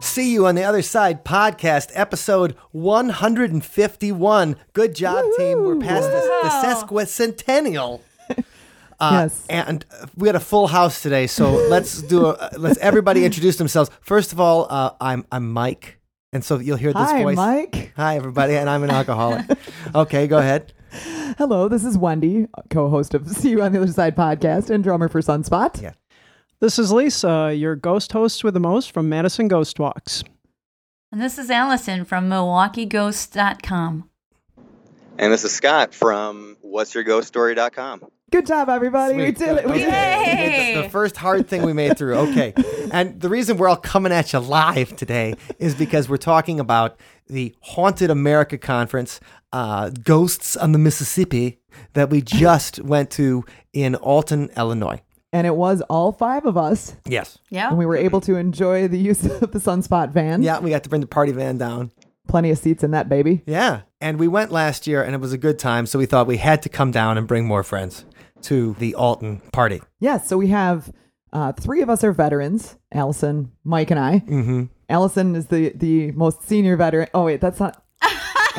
See you on the other side podcast episode 151. Good job, team. We're past the, the sesquicentennial. Uh, Yes. And uh, we had a full house today, so let's do a, let's everybody introduce themselves. First of all, uh, I'm I'm Mike, and so you'll hear this voice. Hi, voice. Mike. Hi, everybody, and I'm an alcoholic. okay, go ahead. Hello, this is Wendy, co-host of See You on the Other Side podcast and drummer for Sunspot. Yeah. This is Lisa, your ghost host with the most from Madison Ghost Walks. And this is Allison from MilwaukeeGhost.com. And this is Scott from what'syourghoststory.com. Good job, everybody. We Sweet. did it. We did it. Yay! The, the first hard thing we made through. Okay. And the reason we're all coming at you live today is because we're talking about the Haunted America Conference, uh, Ghosts on the Mississippi, that we just went to in Alton, Illinois. And it was all five of us, Yes. Yeah. and we were able to enjoy the use of the Sunspot van. Yeah, we got to bring the party van down. Plenty of seats in that baby. Yeah. And we went last year and it was a good time. So we thought we had to come down and bring more friends to the Alton party. Yes, so we have uh, three of us are veterans, Allison, Mike, and I. Mm-hmm. Allison is the, the most senior veteran. Oh, wait, that's not.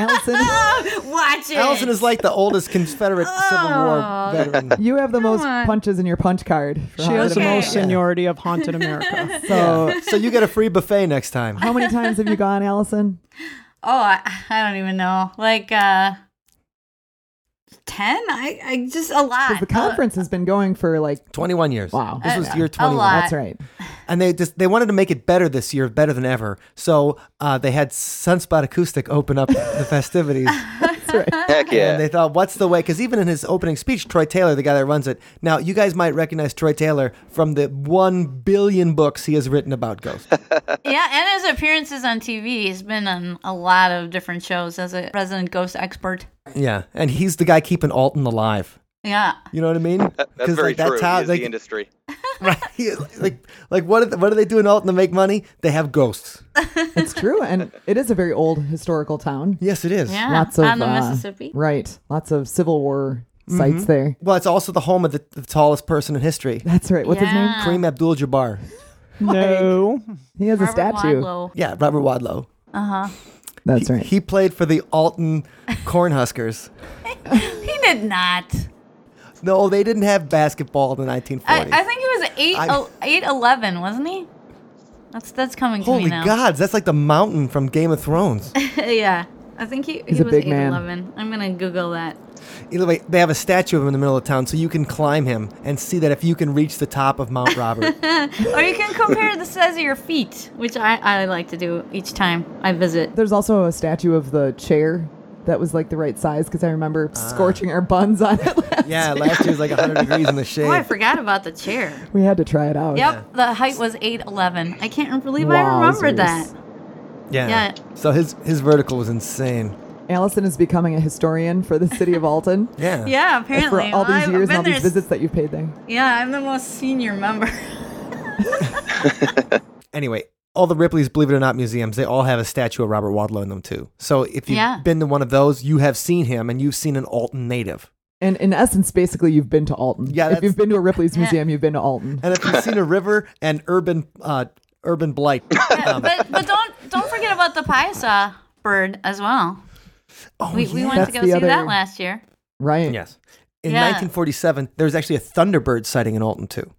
Allison, Watch it. Allison is like the oldest Confederate Civil War Oh. veteran. you have the most on. punches in your punch card. for She has the Haunted most America. seniority of Haunted America. So, So you get a free buffet next time. how many times have you gone, Allison? Oh, I, I don't even know. Like, uh, 10? I, I just a lot. The conference has been going for like, 21 years. Wow. This was Uh, year a 21. lot. that's right. And they just they wanted to make it better this year, better than ever. So uh, they had Sunspot Acoustic open up the festivities. That's right. Heck yeah. And they thought, what's the way? Because even in his opening speech, Troy Taylor, the guy that runs it, now you guys might recognize Troy Taylor from the one billion books he has written about ghosts. yeah, and his appearances on TV. He's been on a lot of different shows as a resident ghost expert. Yeah, and he's the guy keeping Alton alive. Yeah. You know what I mean? That- That's 'Cause, very like, true. how like, the industry. right, he- like like what are they, what do they do in Alton to make money? They have ghosts. It's true. And it is a very old historical town. Yes, it is. Yeah. Lots of on the uh, Mississippi. Right. Lots of Civil War Mm-hmm. sites there. Well, it's also the home of the, the tallest person in history, That's right. What's his name? Kareem Abdul-Jabbar. No. He has a statue. Wadlow. Yeah, Robert Wadlow. Uh huh. That's right. He played for the Alton Cornhuskers. He did not. No, they didn't have basketball in the 1940s. I, I think he was eight I- eight eleven, wasn't he? That's that's coming to Holy me now. gods, that's like the mountain from Game of Thrones. yeah, I think he, He's he a was big eight man. eleven. I'm gonna Google that. Either way, they have a statue of him in the middle of town, so you can climb him and see that if you can reach the top of Mount Robert. or you can compare the size of your feet, which I, I like to do each time I visit. There's also a statue of the chair that was like the right size because I remember Ah. scorching our buns on it. Last yeah, last year was like 100 degrees in the shade. Oh, I forgot about the chair. We had to try it out. Yep, the height was eight eleven. I can't believe I remembered that. Wowzers. yeah. Yeah. So his his vertical was insane. Allison is becoming a historian for the city of Alton. Yeah. Yeah, apparently. For all these I've years and all these visits that you've paid there. Yeah, I'm the most senior member. Anyway, all the Ripley's Believe It or Not museums, they all have a statue of Robert Wadlow in them too. So if you've Yeah. been to one of those, you have seen him and you've seen an Alton native. And in essence, basically, you've been to Alton. Yeah, if you've been to a Ripley's Yeah. museum, you've been to Alton. And if you've seen a river and urban uh, urban blight. Yeah, but but don't don't forget about the Piasa bird as well. oh, We, we yeah. went That's to go see other- that last year. Right. Yes. In Yeah. 1947, there was actually a Thunderbird sighting in Alton too.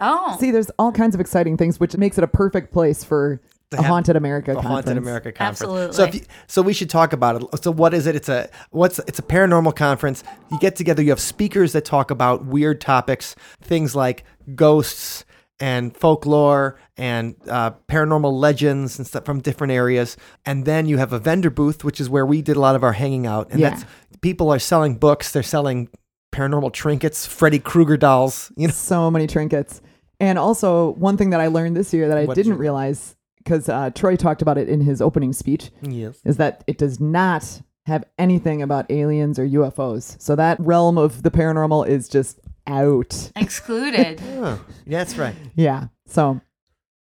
Oh, See, there's all kinds of exciting things, which makes it a perfect place for a Haunted America The conference. Haunted America conference. Absolutely. So if you, so we should talk about it. So what is it? It's a what's it's a paranormal conference. You get together. You have speakers that talk about weird topics, things like ghosts and folklore and uh, paranormal legends and stuff from different areas. And then you have a vendor booth, which is where we did a lot of our hanging out. And Yeah. that's people are selling books. They're selling paranormal trinkets, Freddy Krueger dolls. You know, So many trinkets. And also, one thing that I learned this year that I What did didn't you- realize because uh, Troy talked about it in his opening speech, Yes. is that it does not have anything about aliens or UFOs. So that realm of the paranormal is just out. Excluded. Oh, yeah, that's right. Yeah. So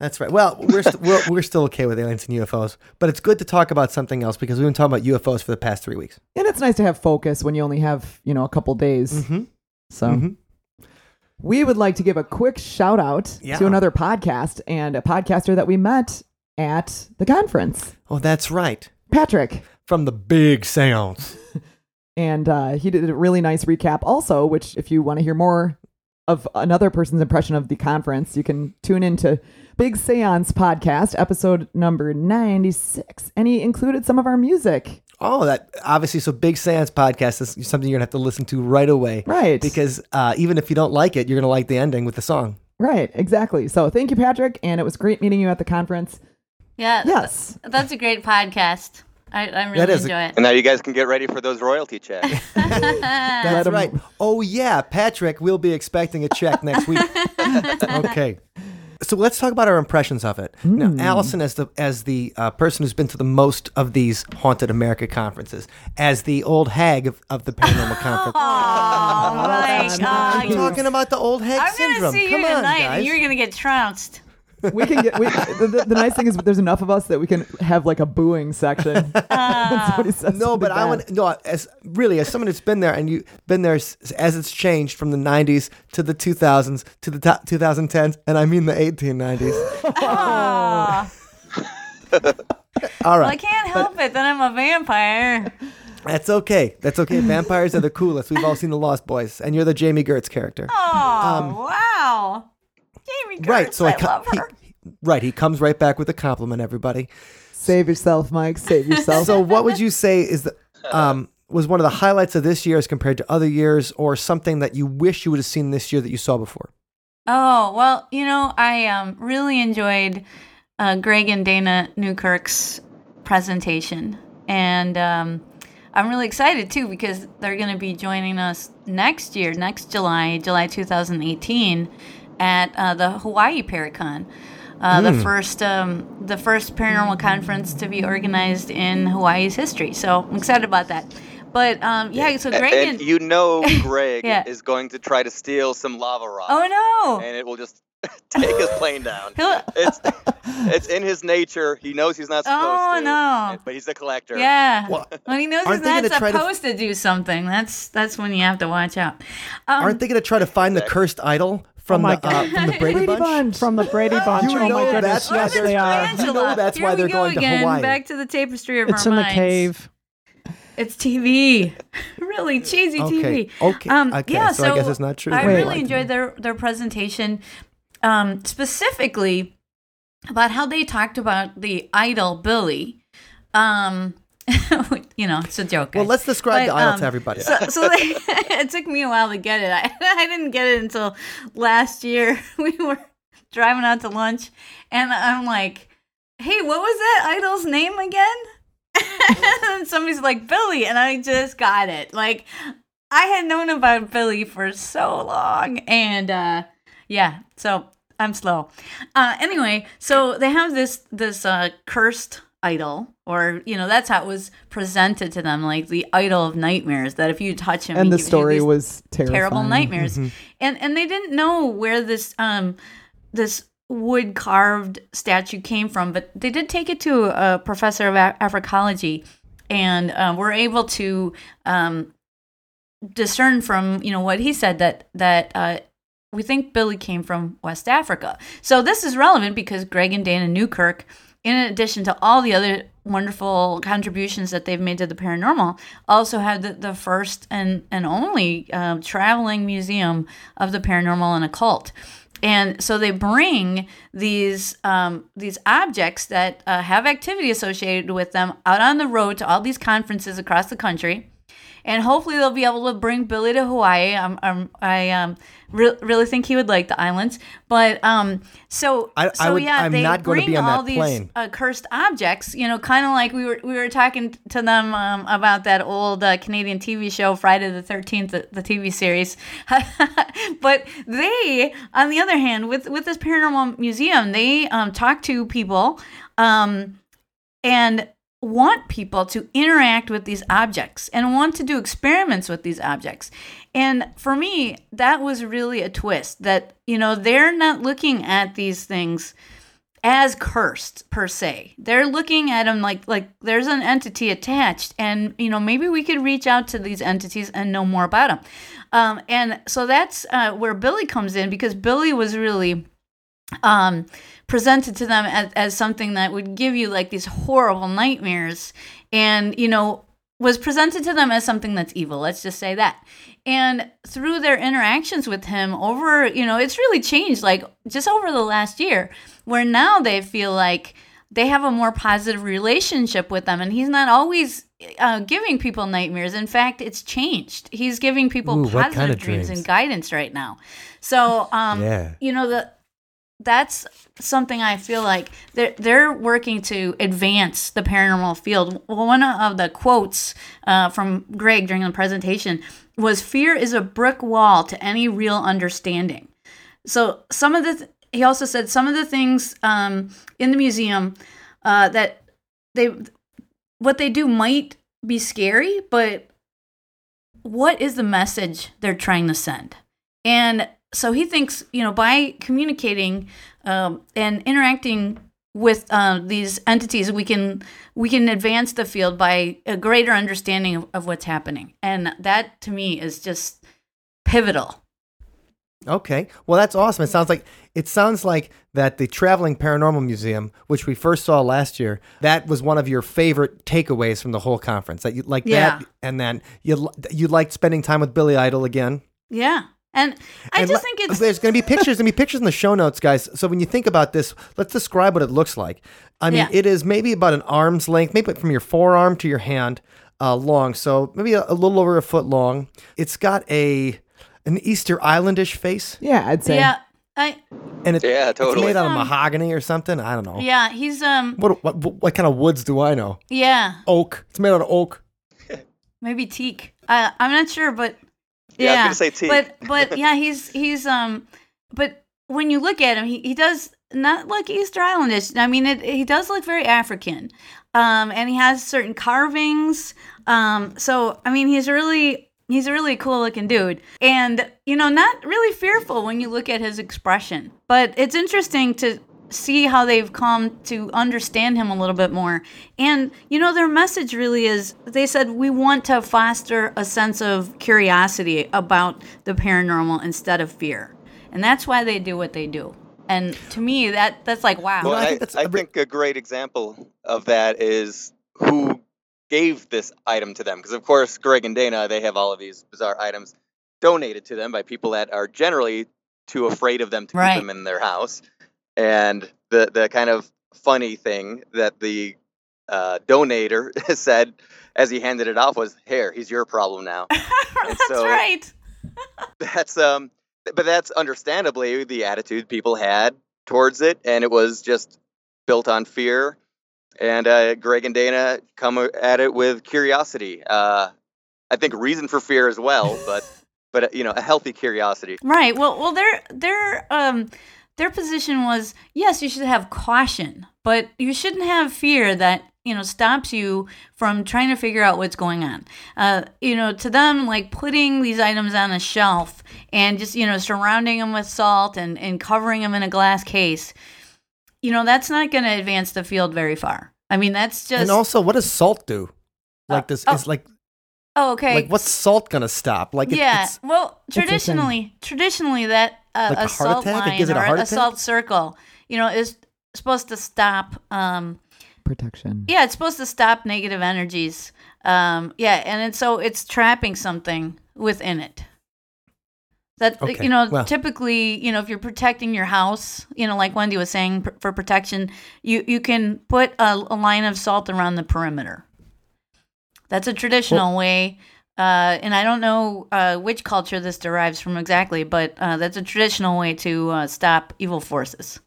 That's right. Well, we're, st- we're we're still okay with aliens and UFOs, but it's good to talk about something else because we've been talking about UFOs for the past three weeks. and it's nice to have focus when you only have you know a couple days. Mm-hmm. So. Mhm. We would like to give a quick shout out Yeah. to another podcast and a podcaster that we met at the conference, Oh, that's right. Patrick. From the Big Seance. And uh, he did a really nice recap, also, which, if you want to hear more of another person's impression of the conference, you can tune into Big Seance Podcast, episode number 96. And he included some of our music. Oh, that obviously. So, Big Seance podcast is something you're gonna have to listen to right away, Right. Because uh, even if you don't like it, you're gonna like the ending with the song. right, exactly. So thank you, Patrick. And it was great meeting you at the conference. Yeah. Yes. That's a great podcast. I, I really That is a- enjoy it. And now you guys can get ready for those royalty checks. That's Let 'em- right. Oh yeah, Patrick, we'll be expecting a check next week. okay. So let's talk about our impressions of it. Now, Allison, as the as the uh, person who's been to the most of these haunted America conferences, as the old hag of, of the paranormal conference. Oh my God. god. I'm talking about the old hag I'm syndrome. gonna see Come you on, tonight guys. and you're gonna get trounced. We can get we, the, the, the nice thing is there's enough of us that we can have like a booing section. That's what he says No, but I want no as really as someone that's been there and you been there s- as it's changed from the 90s to the 2000s to the to- 2010s and I mean the 1890s. Aw. Ah. All Well, I can't help it. Then I'm a vampire. that's okay. That's okay. Vampires are the coolest. We've all seen the Lost Boys, and you're the Jami Gertz character. Oh wow. Jami Gertz, right. So I, I, co- love he- her. right. He comes right back with a compliment. Everybody. Save yourself, Mike. Save yourself. So, what would you say is the um, was one of the highlights of this year as compared to other years, or something that you wish you would have seen this year that you saw before? Oh well, you know, I um, really enjoyed uh, Greg and Dana Newkirk's presentation, and um, I'm really excited too because they're going to be joining us next year, next July, July 2018, at uh, the Hawaii Paracon. Uh, The first, um, the first paranormal conference to be organized in Hawaii's history. So I'm excited about that. But um, yeah, so Greg and and, you know Greg Yeah. is going to try to steal some lava rock. oh no, And it will just take his plane down. It's it's in his nature. He knows he's not supposed Oh, to. no. But he's a collector. Yeah. Well, when he knows he's aren't they gonna try to- to, do something, that's that's when you have to watch out. Um, Aren't they going to try to find the cursed idol from my the uh, from the Brady, Brady Bunch? Bunch. From the Brady Bunch. You oh know my goodness. that's why Yes, they're- You know that's Here why we they're go going to again, Hawaii. Back to the tapestry of It's our in the cave. It's TV. really cheesy TV. okay, Um, okay, yeah, so I guess it's not true I then. really Wait. enjoyed their their presentation, um, specifically about how they talked about the idol Billy. Um, you know, it's a joke. well, let's describe But, the idol um, to everybody. So, so they, it took me a while to get it. I, I didn't get it until last year. We were driving out to lunch, and I'm like, "Hey, what was that idol's name again?" and somebody's like, "Billy," and I just got it. Like, I had known about Billy for so long, and uh, yeah, so I'm slow. Uh, anyway, so they have this this uh, cursed idol, or you know, that's how it was presented to them, like the idol of nightmares. That if you touch him, and the gives you story was terrifying. terrible nightmares, and and they didn't know where this um this wood carved statue came from, but they did take it to a professor of a- Africology, and uh, were able to um discern from you know what he said that that uh, we think Billy came from West Africa. So this is relevant because Greg and Dana Newkirk, in addition to all the other wonderful contributions that they've made to the paranormal, also had the, the first and and only uh, traveling museum of the paranormal and occult. And so they bring these um, these objects that uh, have activity associated with them out on the road to all these conferences across the country and hopefully they'll be able to bring Billy to Hawaii. I'm, I'm I um re- really think he would like the islands, but um so I- I so would- yeah I'm they not bring be on all these uh, cursed objects. You know, kind of like we were we were talking to them um, about that old uh, Canadian TV show Friday the Thirteenth, the, the TV series. but they, on the other hand, with with this paranormal museum, they um, talk to people um, and want people to interact with these objects and want to do experiments with these objects. And for me, that was really a twist that, you know, they're not looking at these things as cursed per se. They're looking at them like like there's an entity attached, and you know maybe we could reach out to these entities and know more about them. Um, and so that's uh, where Billy comes in because Billy was really um, presented to them as, as something that would give you like these horrible nightmares, and you know was presented to them as something that's evil. Let's just say that. And through their interactions with him over, you know, it's really changed like just over the last year, where now they feel like they have a more positive relationship with them. And he's not always uh, giving people nightmares. In fact, it's changed. He's giving people Ooh, positive kind of dreams, dreams? and guidance right now. So, um, Yeah. you know, the that's something I feel like they're they're working to advance the paranormal field. One of the quotes uh, from Greg during the presentation was, "Fear is a brick wall to any real understanding." So some of the th- he also said some of the things um, in the museum uh, that they what they do might be scary, but what is the message they're trying to send? And so he thinks, you know, by communicating um, and interacting with uh, these entities, we can we can advance the field by a greater understanding of, of what's happening, and that to me is just pivotal. Okay. Well, that's awesome. It sounds like it sounds like that the traveling paranormal museum, which we first saw last year, that was one of your favorite takeaways from the whole conference. That you like Yeah. that, and then you you liked spending time with Billy Idol again. Yeah, and I And just le- think it's there's going to be pictures. Going to be pictures in the show notes, guys. So when you think about this, let's describe what it looks like. I mean, Yeah. it is maybe about an arm's length, maybe from your forearm to your hand, uh, long. So maybe a, a little over a foot long. It's got a an Easter Islandish face, Yeah, I'd say. yeah, I and it, Yeah, it's totally. made out of Um, mahogany or something. I don't know. yeah he's um What, what what kind of woods do I know? yeah Oak. It's made out of oak. maybe teak. Uh, I'm not sure, but Yeah, I was gonna say teak. But but yeah, he's he's um, but when you look at him, he, he does not look Easter Islandish. I mean, it, he does look very African, um, and he has certain carvings. Um, so I mean, he's really he's a really cool looking dude, and you know, not really fearful when you look at his expression. But it's interesting to see how they've come to understand him a little bit more. And, you know, their message really is they said, we want to foster a sense of curiosity about the paranormal instead of fear. And that's why they do what they do. And to me, that that's like, wow. Well, I I, think that's I a re- think a great example of that is who gave this item to them. Because, of course, Greg and Dana, they have all of these bizarre items donated to them by people that are generally too afraid of them to Right. keep them in their house. And the, the kind of funny thing that the uh, donator said as he handed it off was, Here, he's your problem now. that's so- right. that's um but that's understandably the attitude people had towards it and it was just built on fear and uh, greg and dana come at it with curiosity uh, i think reason for fear as well but but uh, you know a healthy curiosity Right. Well, well, their their um their position was yes, you should have caution, but you shouldn't have fear that you know stops you from trying to figure out what's going on. Uh, you know, to them, like putting these items on a shelf and just you know surrounding them with salt and and covering them in a glass case, you know, that's not going to advance the field very far. I mean, that's just and also, what does salt do? Like this oh. is like oh, okay. like what's salt gonna stop? Like it, yeah. it's well, traditionally, traditionally that uh, Like a a heart salt attack? It line gives it a or heart a salt circle, you know, is supposed to stop. Um, Protection. yeah, it's supposed to stop negative energies. Um, yeah, and it's, so it's trapping something within it. That Okay, you know, well. typically, you know, if you're protecting your house, you know, like Wendy was saying, pr- for protection, you you can put a, a line of salt around the perimeter. That's a traditional way Uh, and I don't know uh, which culture this derives from exactly, but uh, that's a traditional way to uh, stop evil forces.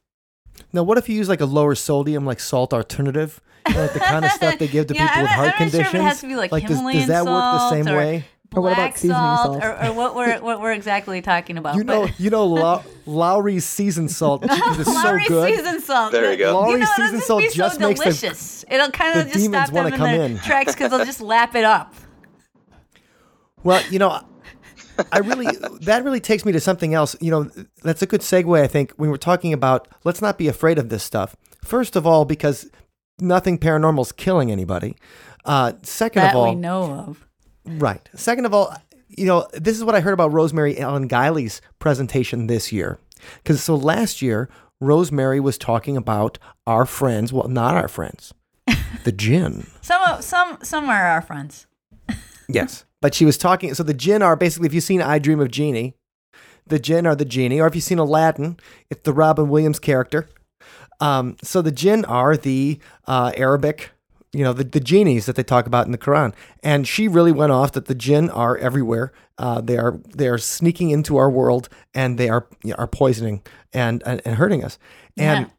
Now, what if you use like a lower sodium, like salt alternative? You know, like the kind of stuff they give to Yeah, people I'm with not- heart I'm not sure if it has to be, like, does, does that work the same or- way? Or what about seasoning salt, salt? Or, or what we're what we're exactly talking about. You know, but- you know, Low- Lawry's seasoned salt because it's so Lawry good. seasoned salt. There you go. Lawry you know, seasoned salt be just so makes the- delicious. it'll kind of the just demons stop them wanna in come their in. tracks because they'll just lap it up. Well, you know, I really that really takes me to something else. You know, that's a good segue. I think when we're talking about let's not be afraid of this stuff. First of all, because nothing paranormal is killing anybody. Uh, second That of all, we know of. Right. Second of all, you know, this is what I heard about Rosemary Ellen Guiley's presentation this year. Because so last year, Rosemary was talking about our friends, well, not our friends, the jinn. Some of- some some are our friends. Yes. But she was talking, so the jinn are basically, if you've seen I Dream of Jeannie, the jinn are the genie, or if you've seen Aladdin, it's the Robin Williams character. Um, so the jinn are the uh, Arabic, you know, the, the genies that they talk about in the Quran. And she really went off that the jinn are everywhere. Uh, they are they are sneaking into our world and they are you know, are poisoning and, and and hurting us. And Yeah.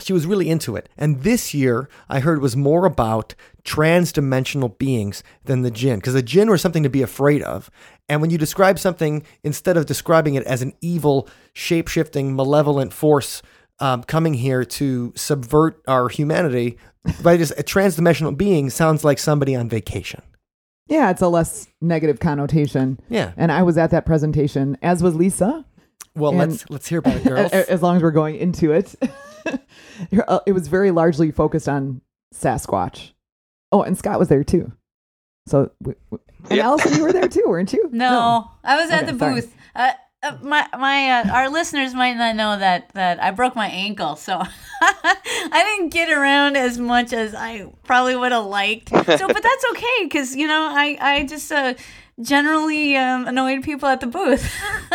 She was really into it. And this year, I heard was more about trans-dimensional beings than the jinn, because the jinn were something to be afraid of. And when you describe something, instead of describing it as an evil, shape-shifting, malevolent force um, coming here to subvert our humanity, by just a trans-dimensional being sounds like somebody on vacation. Yeah, it's a less negative connotation. Yeah. And I was at that presentation, as was Lisa. Well, And- let's let's hear about it, girls. as long as we're going into it. Uh, it was very largely focused on Sasquatch. Oh, and Scott was there too. So, w- w- and Yeah. Allison, you were there too, weren't you? No, I was at the sorry. booth. Uh, uh, my my uh, our listeners might not know that that I broke my ankle, so I didn't get around as much as I probably would have liked. So, but that's okay because you know I I just uh, generally um, annoyed people at the booth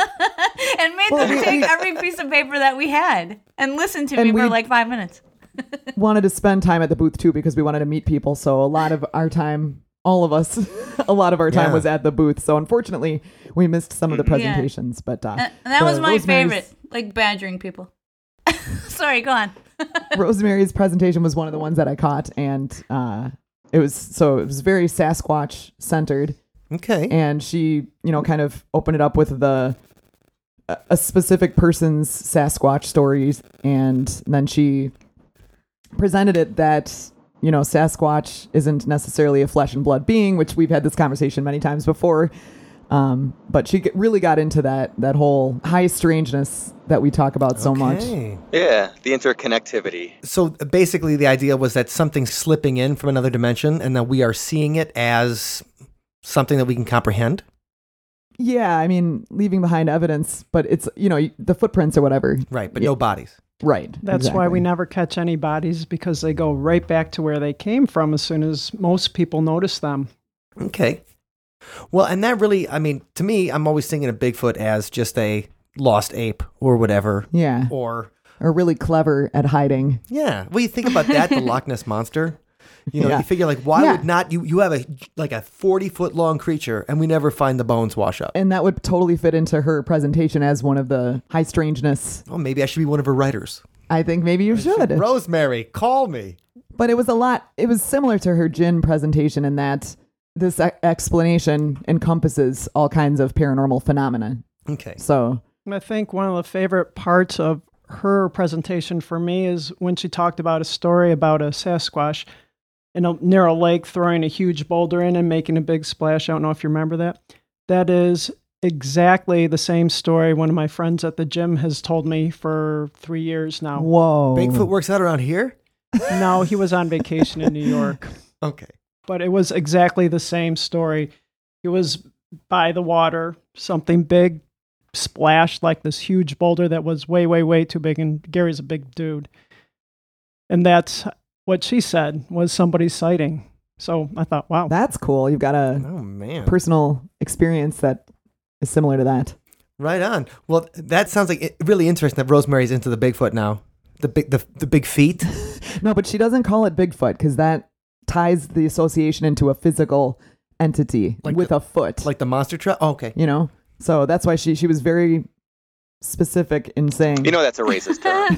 and made Well, them we- take we- every piece of paper that we had and listen to And me for like five minutes. Wanted to spend time at the booth too because we wanted to meet people. So a lot of our time, all of us, a lot of our time Yeah. was at the booth. So unfortunately, we missed some of the presentations. But uh, And, and that was my Rosemary's- favorite, like badgering people. Sorry, go on. Rosemary's presentation was one of the ones that I caught, and uh, it was so it was very Sasquatch centered. Okay. and she you know kind of opened it up with the a- a specific person's sasquatch stories and then she presented it that you know sasquatch isn't necessarily a flesh and blood being which we've had this conversation many times before um, but she really got into that that whole high strangeness that we talk about so much Yeah, the interconnectivity. So basically, the idea was that something's slipping in from another dimension, and that we are seeing it as something that we can comprehend. yeah i mean leaving behind evidence but it's you know the footprints or whatever Right, but Yeah. no bodies. right That's why we never catch any bodies because they go right back to where they came from as soon as most people notice them. Okay. Well, and that really, I mean, to me, I'm always thinking of Bigfoot as just a lost ape or whatever. yeah Or, Or really clever at hiding yeah. Well, you think about that, the Loch Ness Monster. You know, Yeah. you figure like, why Yeah. would not you? You have a like a forty foot long creature, and we never find the bones wash up. and that would totally fit into her presentation as one of the high strangeness. Oh, maybe I should be one of her writers. I think maybe you should. Rosemary, call me. But it was a lot. It was similar to her jinn presentation in that this e- explanation encompasses all kinds of paranormal phenomena. Okay. So I think one of the favorite parts of her presentation for me is when she talked about a story about a Sasquatch in a near a lake throwing a huge boulder in and making a big splash. I don't know if you remember that. That is exactly the same story one of my friends at the gym has told me for three years now. whoa, Bigfoot works out around here. no, he was on vacation in New York. Okay. but it was exactly the same story. He was by the water, something big splashed like this huge boulder that was way, way, way too big. And Gary's a big dude. And that's what she said was somebody's sighting. So I thought, wow. That's cool. You've got a Oh man. personal experience that is similar to that. Right on. Well, that sounds like it, really interesting that Rosemary's into the Bigfoot now. The big, the, the big feet. No, but she doesn't call it Bigfoot because that ties the association into a physical entity Like with the- a foot. Like the monster truck. Oh, okay. you know, so that's why she she was very specific in saying. You know that's a racist term.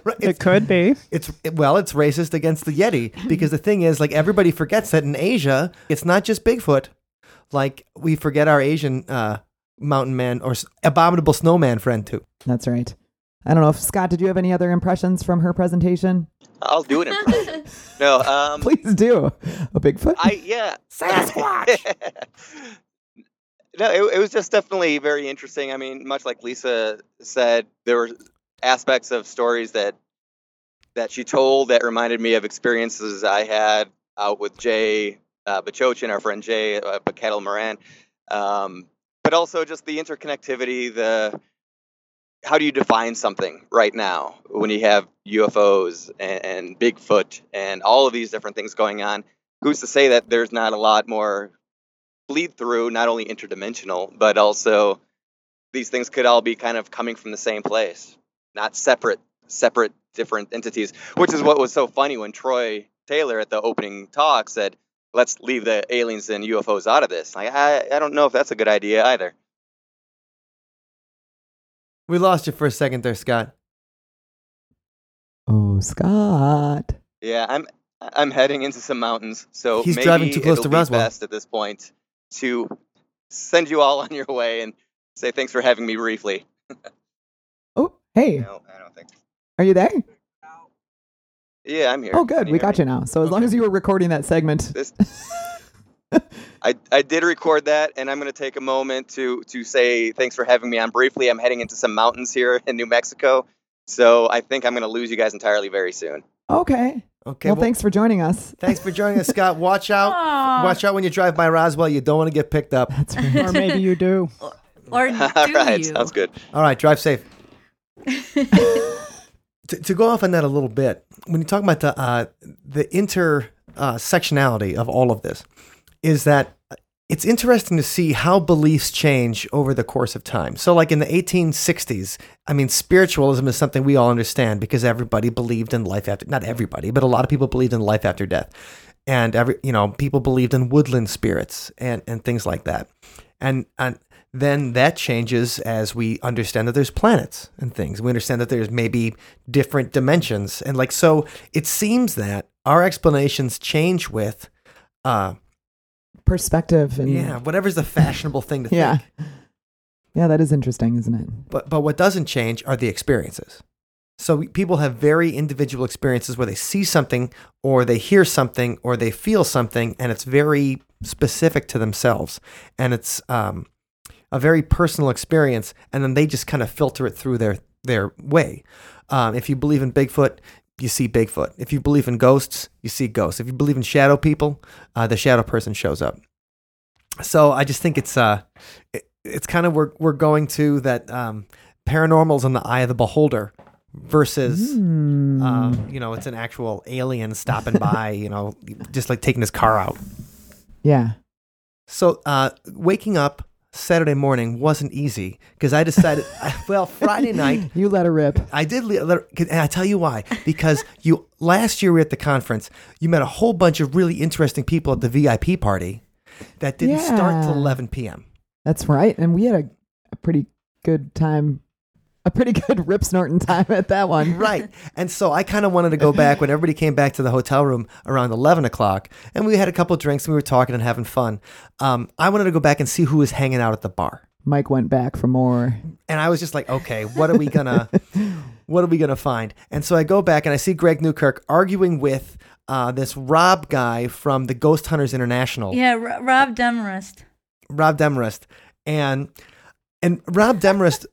Right, It could be. it's well, it's racist against the Yeti because the thing is, like everybody forgets that in Asia, it's not just Bigfoot. Like we forget our Asian uh, mountain man or s- abominable snowman friend too. That's right. I don't know if Scott, did you have any other impressions from her presentation? I'll do it in person. No, um, Please do. A Bigfoot. I yeah. no, it, it was just definitely very interesting. I mean, much like Lisa said, there were aspects of stories that that she told that reminded me of experiences I had out with Jay uh, Bachochin, our friend Jay uh, Moran, um, but also just the interconnectivity. The how do you define something right now when you have UFOs and, and Bigfoot and all of these different things going on? Who's to say that there's not a lot more bleed through, not only interdimensional, but also these things could all be kind of coming from the same place, not separate, separate, different entities. Which is what was so funny when Troy Taylor at the opening talk said, "Let's leave the aliens and UFOs out of this." Like, I, I don't know if that's a good idea either. We lost you for a second there, Scott. oh, Scott. Yeah, I'm I'm heading into some mountains, so He's maybe driving too close it'll to be Roswell. best at this point to send you all on your way and say thanks for having me briefly. Oh, hey, No, I don't think. are you there? Yeah, I'm here. Oh, good. We got me? you now. So as long as you were recording that segment, This, I, I did record that, and I'm going to take a moment to to say thanks for having me on briefly. I'm heading into some mountains here in New Mexico, so I think I'm going to lose you guys entirely very soon. okay. Okay. well, thanks for joining us. Thanks for joining us, Scott. Watch out. Aw. Watch out when you drive by Roswell. You don't want to get picked up. That's right. Or maybe you do. Or do all right, you? sounds good. All right, drive safe. to, to go off on that a little bit, when you talk about the uh, the inter uh, of all of this, is that it's interesting to see how beliefs change over the course of time. So, like in the 1860s, I mean, spiritualism is something we all understand because everybody believed in life after not everybody, but a lot of people believed in life after death, and every you know people believed in woodland spirits and and things like that, and and then that changes as we understand that there's planets and things. We understand that there's maybe different dimensions. And like, so it seems that our explanations change with, uh, Perspective and yeah, whatever's the fashionable thing to Yeah. think. Yeah, that is interesting, isn't it? But, but what doesn't change are the experiences. So we- people have very individual experiences where they see something or they hear something or they feel something and it's very specific to themselves. And it's, um, a very personal experience, and then they just kind of filter it through their their way. Um, if you believe in Bigfoot, you see Bigfoot. If you believe in ghosts, you see ghosts. If you believe in shadow people, uh, the shadow person shows up. So I just think it's uh, it, it's kind of we're we're going to that um, paranormal's in the eye of the beholder versus. Uh, you know, it's an actual alien stopping by, you know, just like taking his car out. yeah. So, uh, waking up Saturday morning wasn't easy because I decided, well, Friday night, You let her rip. I did, le- let- and I tell you why. Because you last year we were at the conference, you met a whole bunch of really interesting people at the VIP party that didn't start till 11 p.m. That's right. And we had a, a pretty good time, a pretty good rip snorting time at that one. Right. And so I kind of wanted to go back when everybody came back to the hotel room around 11 o'clock and we had a couple drinks and we were talking and having fun. Um, I wanted to go back and see who was hanging out at the bar. Mike went back for more. and I was just like, okay, what are we gonna, what are we gonna find? And so I go back and I see Greg Newkirk arguing with uh, this Rob guy from the Ghost Hunters International, Yeah, R- Robb Demarest. Robb Demarest, and and Robb Demarest.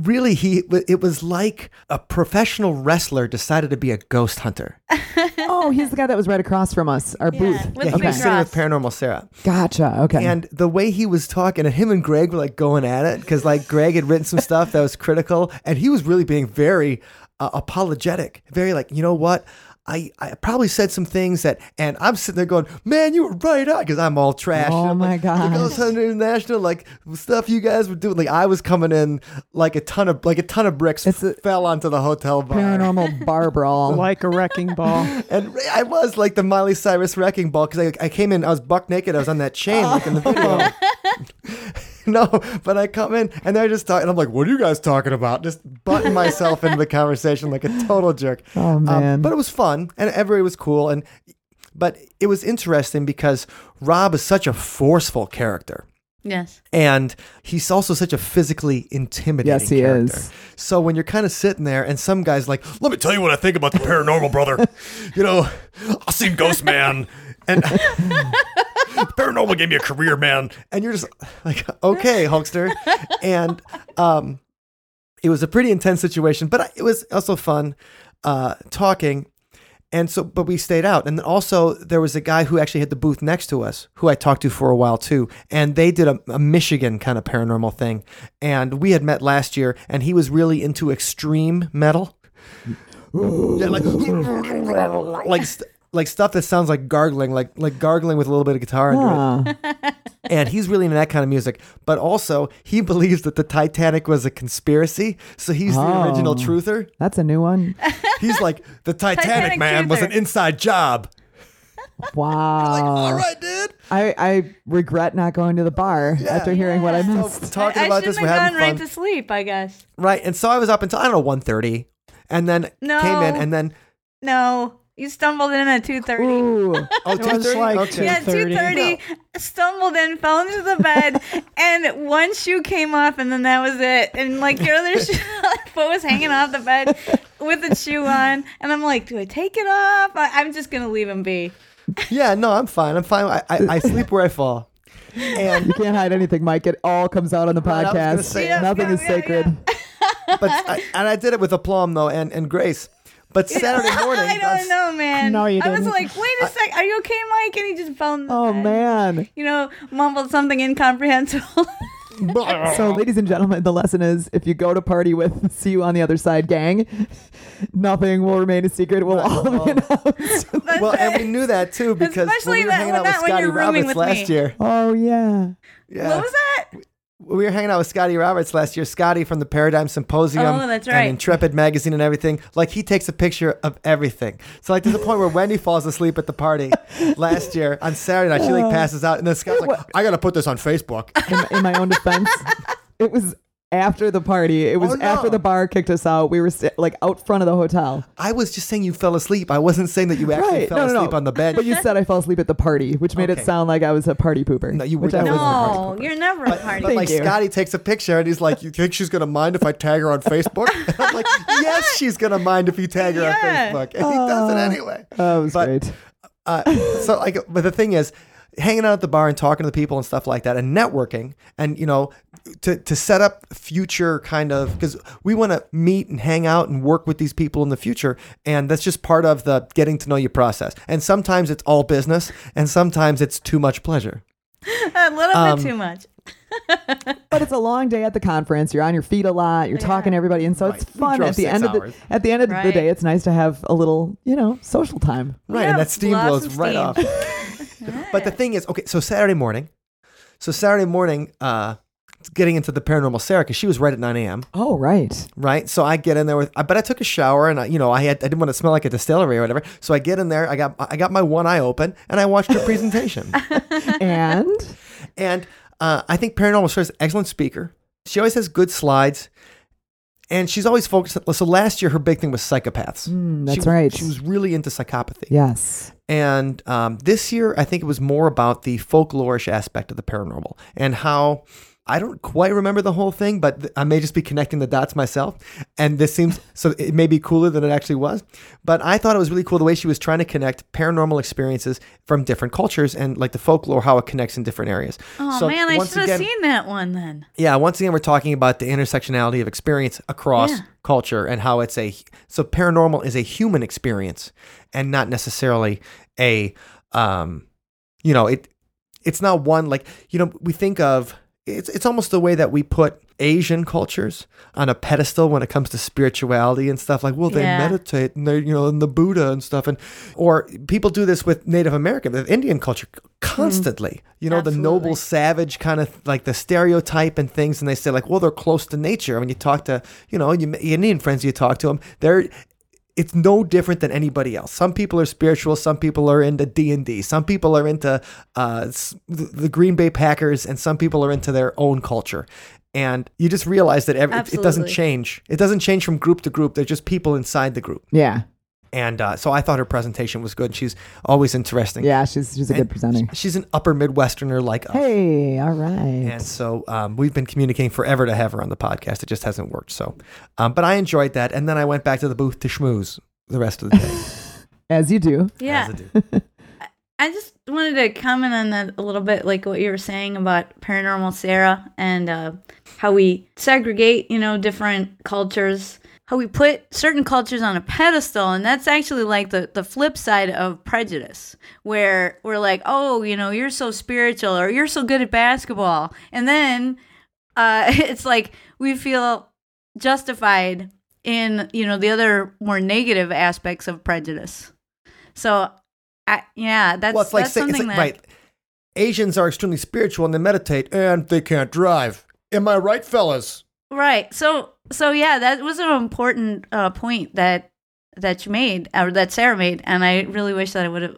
Really, he it was like a professional wrestler decided to be a ghost hunter. Oh, he's the guy that was right across from us, our Yeah, booth. with Yeah, he Big was sitting with Ross. Paranormal Sarah. Gotcha. Okay. And the way he was talking, and him and Greg were like going at it because like Greg had written some stuff that was critical, and he was really being very uh, apologetic, very like, you know what, I, I probably said some things that, and I'm sitting there going, man, you were right on, because I'm all trash. Oh my like, Like, all of a gosh. sudden, international, like stuff you guys were doing. Like I was coming in like a ton of like a ton of bricks It's a- fell onto the hotel bar. Paranormal bar brawl. like a wrecking ball. And I was like the Miley Cyrus wrecking ball because I, I came in, I was buck naked, I was on that chain like in the video. Oh. no, but I come in and they're just talking. I'm like, what are you guys talking about? Just butting myself into the conversation like a total jerk. Oh, Um, man. but it was fun and everybody was cool. And but it was interesting because Rob is such a forceful character. Yes. And he's also such a physically intimidating Yes, he character. is. So when you're kind of sitting there and some guy's like, let me tell you what I think about the paranormal, brother. you know, I seen Ghost Man and paranormal gave me a career, man. And you're just like, okay, Hulkster. and um, it was a pretty intense situation, but it was also fun uh, talking. And so, but we stayed out. And also, there was a guy who actually had the booth next to us, who I talked to for a while too. And they did a, a Michigan kind of paranormal thing. And we had met last year, and he was really into extreme metal. Yeah, like, like, st- like stuff that sounds like gargling, like like gargling with a little bit of guitar under it Huh. and he's really into that kind of music. But also, he believes that the Titanic was a conspiracy, so he's the original Oh. truther. That's a new one. He's like, the Titanic, Titanic man was an inside job. Wow. Like, all right, dude. I, I regret not going to the bar after hearing what I So missed. talking I, about I this, shouldn't we're have having gone fun, right to sleep. I guess. right? And so I was up until I don't know 1.30 and then No. came in, and then No, you stumbled in at two thirty. Ooh. oh, was like okay. Yeah, 2:30. thirty. Stumbled in, fell into the bed, and one shoe came off, and then that was it. And like your other shoe, foot was hanging off the bed with the shoe on, and I'm like, do I take it off? I, I'm just gonna leave him be. Yeah, no, I'm fine. I'm fine. I, I, I sleep where I fall. And You can't hide anything, Mike. It all comes out on the Right, I was gonna podcast. say, Yeah, Nothing yeah, is yeah, sacred. but I, and I did it with aplomb though, and, and grace. But Saturday morning, I don't know, man. No, you I was like, wait a sec, are you okay, Mike? And he just fell in the Oh, bed. man. You know, mumbled something incomprehensible. So, ladies and gentlemen, the lesson is if you go to party with See You on the Other Side gang, nothing will remain a secret. We'll all be announced. Well, and we knew that too because Especially when we were that- hanging out with that- when Scotty you're rooming Roberts with last me. year. Oh, yeah. Yeah. What was that? We were hanging out with Scotty Roberts last year. Scotty from the Paradigm Symposium Oh, that's right. and Intrepid magazine and everything. Like he takes a picture of everything. So like there's a point where Wendy falls asleep at the party last year on Saturday night. She like uh, passes out, and then Scott's like, "I gotta put this on Facebook." in, in my own defense, it was after the party. It was Oh, no. after the bar kicked us out. We were st- like out front of the hotel. I was just saying you fell asleep. I wasn't saying that you actually right. fell no, no, asleep no. on the bed. But you said I fell asleep at the party, which made Okay. it sound like I was a party pooper. No, you were which I definitely wasn't. not. No, party you're never a party. But Thank like you. Scotty takes a picture and he's like, "You think she's gonna mind if I tag her on Facebook?" And I'm like, "Yes, she's gonna mind if you tag her Yeah. on Facebook," and he does it Oh. anyway. Oh, was But- great. uh, so like but the thing is hanging out at the bar and talking to the people and stuff like that and networking and you know to to set up future kind of because we want to meet and hang out and work with these people in the future and that's just part of the getting to know you process and sometimes it's all business and sometimes it's too much pleasure a little Um, bit too much. But it's a long day at the conference. You're on your feet a lot. You're talking to everybody, and so it's Right. We fun. At the six end of the at the end of the day, it's nice to have a little, you know, social time. right Yeah, and that steam blows right steam. but the thing is okay so saturday morning so saturday morning uh getting into the paranormal sarah because she was right at 9 a.m Oh, right. right? So I get in there with, but I took a shower and I, you know, I had, I didn't want to smell like a distillery or whatever. So I get in there, I got, I got my one eye open and I watched her presentation. And and uh, I think Paranormal Sarah's excellent speaker. She always has good slides. And she's always focused. So last year, her big thing was psychopaths. Mm, that's was- right. She was really into psychopathy. yes, And um, this year, I think it was more about the folklorish aspect of the paranormal and how I don't quite remember the whole thing, but th- I may just be connecting the dots myself. And this seems so it may be cooler than it actually was. But I thought it was really cool the way she was trying to connect paranormal experiences from different cultures and like the folklore, how it connects in different areas. Oh So man, I should have seen that one then. yeah, once again, we're talking about the intersectionality of experience across Yeah. culture and how it's a so paranormal is a human experience and not necessarily a um, you know, it it's not one like you know we think of it's it's almost the way that we put Asian cultures on a pedestal when it comes to spirituality and stuff like well they Yeah. meditate and they you know and the Buddha and stuff and or people do this with Native American with Indian culture constantly mm-hmm. you know the noble savage kind of like the stereotype and things and they say like well they're close to nature. When you talk to you know you, Indian friends you talk to them they're it's no different than anybody else. Some people are spiritual. Some people are into D and D. Some people are into uh, the the Green Bay Packers, and some people are into their own culture. And you just realize that every, it, it doesn't change. It doesn't change from group to group. They're just people inside the group. Yeah. And uh, so I thought her presentation was good. She's always interesting. Yeah, she's she's a good presenter. She's an upper Midwesterner like us. Hey, all right. And so um, we've been communicating forever to have her on the podcast. It just hasn't worked. So, um, but I enjoyed that. And then I went back to the booth to schmooze the rest of the day. As you do. Yeah. as I do. I just wanted to comment on that a little bit, like what you were saying about paranormal Sarah and uh, how we segregate, you know, different cultures, how we put certain cultures on a pedestal, and that's actually like the the flip side of prejudice, where we're like, oh, you know, you're so spiritual or you're so good at basketball, and then uh, it's like we feel justified in you know the other more negative aspects of prejudice. So, I, yeah, that's well, it's like, that's say, it's something like that right. Asians are extremely spiritual and they meditate and they can't drive. Am I right, fellas? right. So, so yeah, that was an important uh, point that that you made or that Sarah made, and I really wish that I would have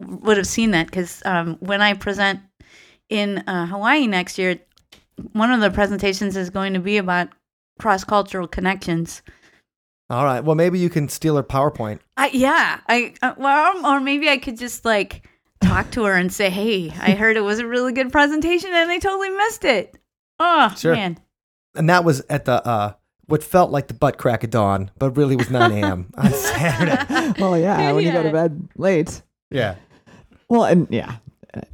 would have seen that because um, when I present in uh, Hawaii next year, one of the presentations is going to be about cross cultural connections. All right. Well, maybe you can steal her PowerPoint. I, yeah, I uh, well, or maybe I could just like talk to her and say, "Hey, I heard it was a really good presentation, and I totally missed it." Oh Sure. man, And that was at the uh, what felt like the butt crack of dawn, but really was 9 a.m. on Saturday. Well, yeah, when you go to bed late. Yeah. Well, and yeah,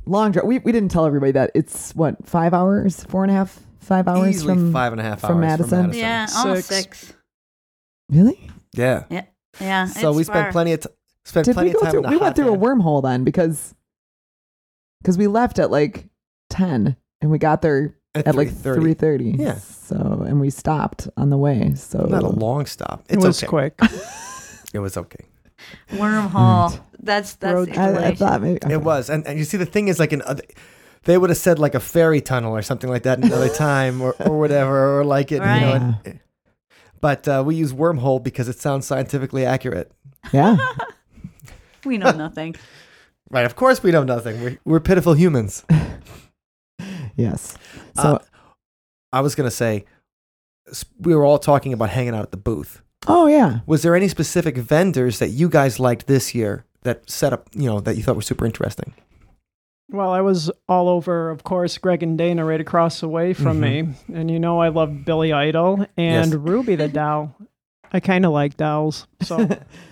long drive. We we didn't tell everybody that it's what five hours, four and a half, five hours Easily from five and a half from hours Madison? from Madison. yeah, almost Six. six. Really? Yeah. Yeah, Yeah. So it's we spent far. plenty of t- spent Did plenty we go of time through? in the We went hot through a wormhole then because because we left at like ten and we got there at, at like 3:30. three thirty. Yeah. So and we stopped on the way. So Not a long stop. It was okay. quick. It was okay. wormhole. That's that's Road. I, I thought maybe okay. It was, and, and you see, the thing is, like in other, they would have said like a ferry tunnel or something like that in another time, or, or whatever, or like it, you know. Right. it- but uh, we use wormhole because it sounds scientifically accurate. Yeah. we know nothing. Right? Of course, we know nothing. We're, we're pitiful humans. yes. So Uh, I was gonna say, we were all talking about hanging out at the booth. oh yeah. Was there any specific vendors that you guys liked this year that set up, you know, that you thought were super interesting? Well, I was all over, of course, Greg and Dana right across the way from me. And you know, I love Billy Idol and Yes. Ruby the doll. I kind of like dolls. So that,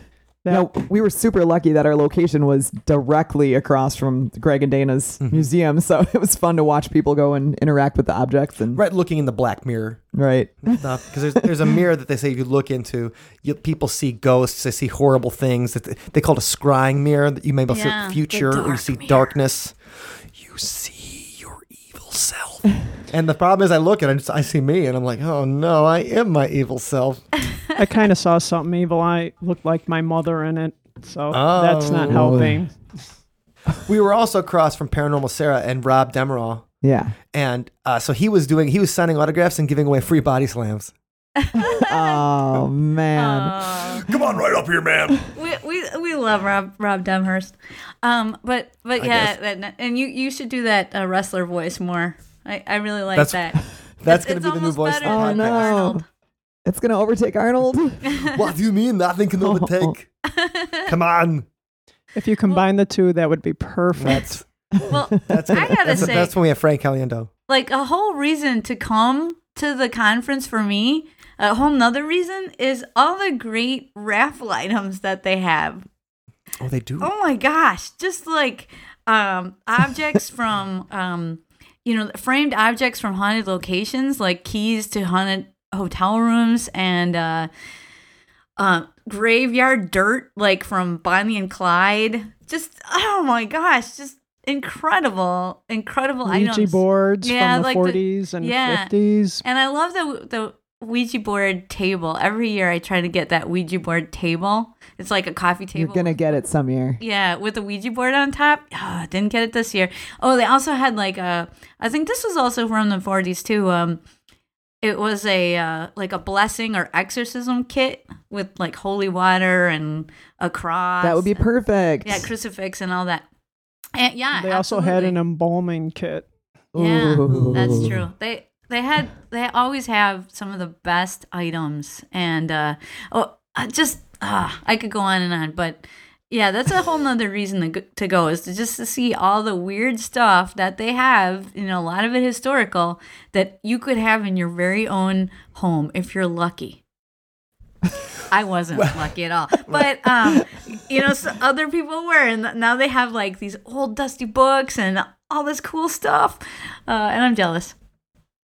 No, we were super lucky that our location was directly across from Greg and Dana's Mhm. museum, so it was fun to watch people go and interact with the objects and Right, looking in the black mirror right. because there's there's a mirror that they say if you look into. You, people see ghosts. They see horrible things. That they, they call it a scrying mirror. That you may see Yeah, the the future or you see mirror. darkness. You see your evil self. and the problem is, I look at it, and I see me, and I'm like, oh no, I am my evil self. I kind of saw something evil. I looked like my mother in it. So that's not Oh. helping. we were also across from Paranormal Sarah and Robb Demarest. Yeah. And uh, so he was doing, he was signing autographs and giving away free body slams. Oh man. Uh, Come on, right up here, man. we, we we love Rob Robb Demarest. Um, but but I yeah, that, and you you should do that uh, wrestler voice more. I, I really like That's- that. That's It's- going to be the new voice almost of the better Oh than podcast. no. Arnold. It's gonna overtake Arnold. What do you mean? Nothing can overtake. Come on. If you combine the two, that would be perfect. That's well, that's I gotta that's, say, that's when we have Frank Caliendo. like a whole reason to come to the conference for me. A whole nother reason is all the great raffle items that they have. Oh, they do. Oh my gosh, just like um objects from um you know, framed objects from haunted locations like keys to haunted hotel rooms and uh uh, graveyard dirt like from Bonnie and Clyde. Just oh my gosh, just incredible, incredible Ouija items. boards Yeah, from the like the- 40s and yeah. 50s. And I love the the Ouija board table. Every year I try to get that Ouija board table. It's like a coffee table. You're gonna get it some year. Yeah, with the Ouija board on top. Ah, didn't get it this year. Oh, they also had like a. I think this was also from the 40s too. Um, it was a uh, like a blessing or exorcism kit with like holy water and a cross. That would be and- perfect. Yeah, crucifix and all that. And yeah, They also had an embalming kit. Yeah, Ooh. that's true. They they had they always have some of the best items, and uh, oh, I just ah, I could go on and on, but yeah, that's a whole nother reason to go, to go is to just to see all the weird stuff that they have. You know, a lot of it historical that you could have in your very own home if you're lucky. I wasn't lucky at all, but um, you know, so other people were, and now they have like these old dusty books and all this cool stuff, uh, and I'm jealous.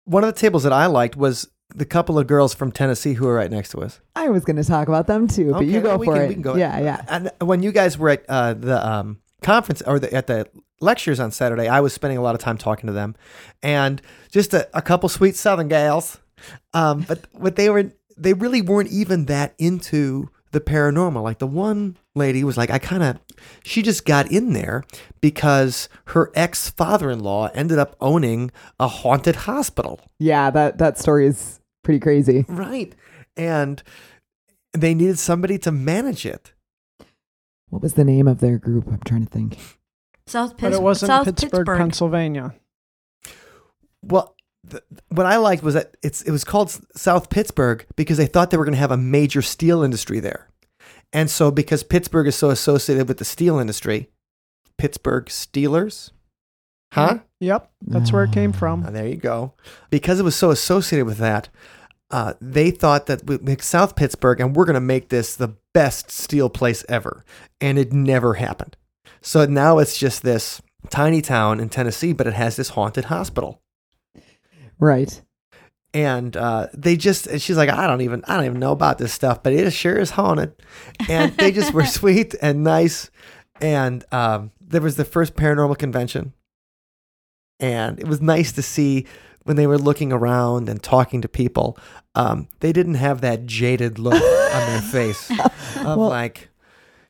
One of the tables that I liked was the couple of girls from Tennessee who are right next to us. I was gonna talk about them too, but you go we for can- it. we can go. Yeah, yeah. And when you guys were at uh, the um, conference or the, at the lectures on Saturday, I was spending a lot of time talking to them, and just a, a couple sweet Southern gals. Um, but what they were, they really weren't even that into the paranormal. Like the one lady was like, I kind of, she just got in there because her ex father in law ended up owning a haunted hospital. Yeah, that that story is pretty crazy. Right. And they needed somebody to manage it. What was the name of their group? I'm trying to think. South But Pittsburgh. it wasn't South Pittsburgh, Pennsylvania. Well, th- what I liked was that it's it was called South Pittsburgh because they thought they were going to have a major steel industry there. And so because Pittsburgh is so associated with the steel industry, Pittsburgh Steelers? Huh? Yep, that's where it came Ah, from. there you go. Because it was so associated with that, uh, they thought that we South Pittsburgh and we're going to make this the best steel place ever. And it never happened. So now it's just this tiny town in Tennessee, but it has this haunted hospital. Right. and uh, they just and she's like i don't even i don't even know about this stuff but it sure is haunted and they just were sweet and nice and um, there was the first paranormal convention and it was nice to see when they were looking around and talking to people um, they didn't have that jaded look on their face of Well- like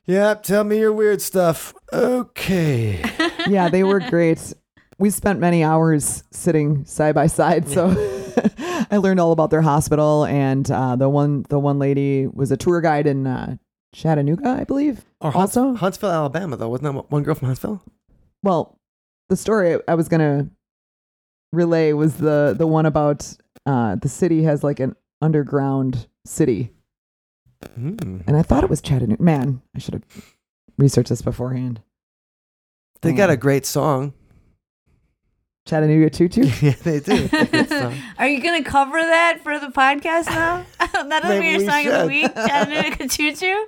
yeah tell me your weird stuff okay Yeah, they were great. We spent many hours sitting side by side, so I learned all about their hospital. And uh, the one the one lady was a tour guide in uh, Chattanooga, I believe. or Hunts- Also- huntsville alabama though wasn't that one girl from huntsville Well, the story I was gonna relay was the the one about uh, the city has like an underground city, Hmm. and I thought it was Chattanooga. Man, I should have researched this beforehand. They got a great song. Chattanooga Choo Choo. yeah, they do. Are you gonna cover that for the podcast now? That'll Maybe be your we song of the should. week, Chattanooga Choo Choo.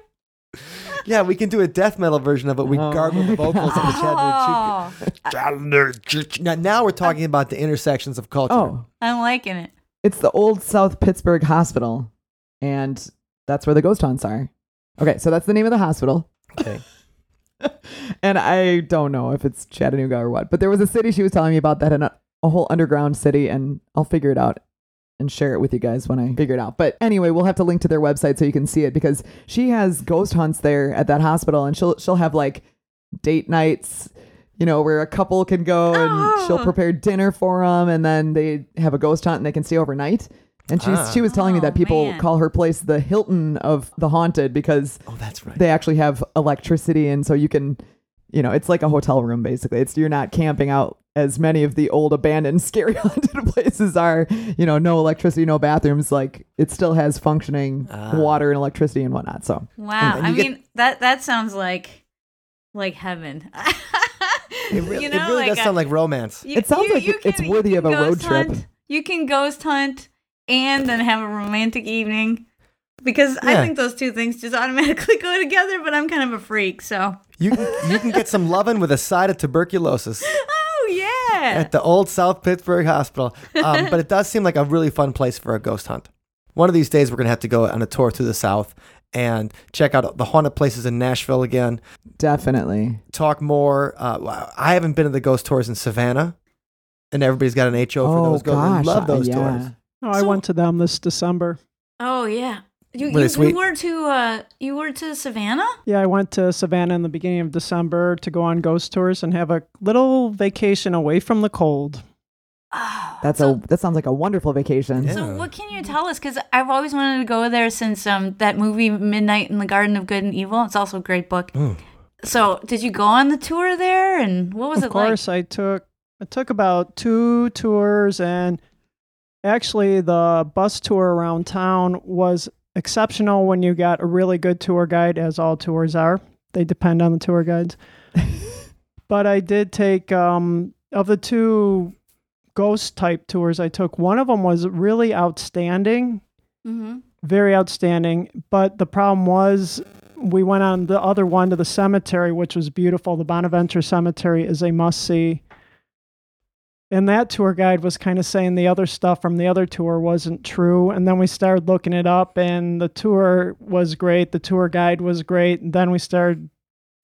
Yeah, we can do a death metal version of it. We Oh gargle the vocals of the Chattanooga oh. Chattanooga Choo Choo. Now, now we're talking about the intersections of culture. Oh, I'm liking it. It's the old South Pittsburgh Hospital, and that's where the ghost haunts are. Okay, so that's the name of the hospital. Okay. and I don't know if it's Chattanooga or what, but there was a city she was telling me about that had a, a whole underground city, and I'll figure it out and share it with you guys when I figure it out. But anyway, we'll have to link to their website so you can see it because she has ghost hunts there at that hospital, and she'll she'll have like date nights. You know, where a couple can go and she'll Oh. prepare dinner for them, and then they have a ghost hunt and they can stay overnight. And she's Ah. she was telling me Oh, that people man. call her place the Hilton of the haunted because Oh, that's right. they actually have electricity and so you can you know it's like a hotel room basically it's you're not camping out as many of the old abandoned scary haunted places are you know no electricity no bathrooms like it still has functioning Ah. water and electricity and whatnot so Wow. And I you get- mean that that sounds like like heaven. it, really, you know, it really like does a- sound like romance. You- It sounds you- like you it's can- worthy of a can road ghost trip. You can ghost hunt and then have a romantic evening. Because I think those two things just automatically go together, but I'm kind of a freak, so You can, you can get some loving with a side of tuberculosis Oh yeah. at the old South Pittsburgh Hospital. Um, but it does seem like a really fun place for a ghost hunt. One of these days, we're going to have to go on a tour through the South and check out the haunted places in Nashville again. Definitely. Talk more. Uh, I haven't been to the ghost tours in Savannah, and everybody's got an HO for oh those ghosts. I gosh, love those yeah. tours. Oh, I So- went to them this December. Oh yeah. You, Were you, you were to uh you were to Savannah? Yeah, I went to Savannah in the beginning of December to go on ghost tours and have a little vacation away from the cold. Oh, That's so, a that sounds like a wonderful vacation. Yeah. So what can you tell us? Because I've always wanted to go there since um that movie Midnight in the Garden of Good and Evil. It's also a great book. Mm. So did you go on the tour there, and what was of it Of course, I took I took about two tours, and actually, the bus tour around town was exceptional when you got a really good tour guide, as all tours are. They depend on the tour guides. but I did take um, of the two ghost type tours I took. One of them was really outstanding. Mm-hmm. very outstanding. But the problem was we went on the other one to the cemetery, which was beautiful. The Bonaventure Cemetery is a must see. And that tour guide was kind of saying the other stuff from the other tour wasn't true. And then we started looking it up, and the tour was great. The tour guide was great. And then we started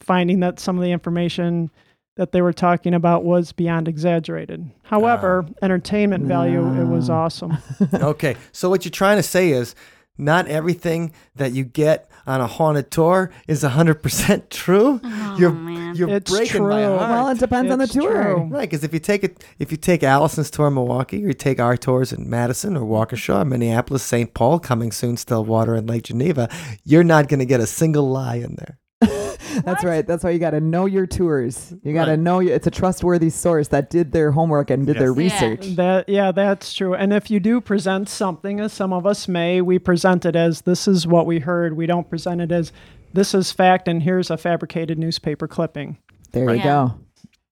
finding that some of the information that they were talking about was beyond exaggerated. However, ah. entertainment value, it was awesome. okay, so what you're trying to say is not everything that you get on a haunted tour is 100% true. Oh, you're man. you're It's breaking my true. heart. Well, it depends on the tour. true. Right, because if you take it, if you take Allison's tour in Milwaukee, or you take our tours in Madison or Waukesha, Minneapolis, St. Paul, coming soon, Stillwater, and Lake Geneva, you're not going to get a single lie in there. That's right. That's why you got to know your tours. You got to Right. know you, it's a trustworthy source that did their homework and did their Yes. Yeah. research. That yeah, that's true. And if you do present something, as some of us may, we present it as this is what we heard. We don't present it as this is fact and here's a fabricated newspaper clipping. There you Yeah. go.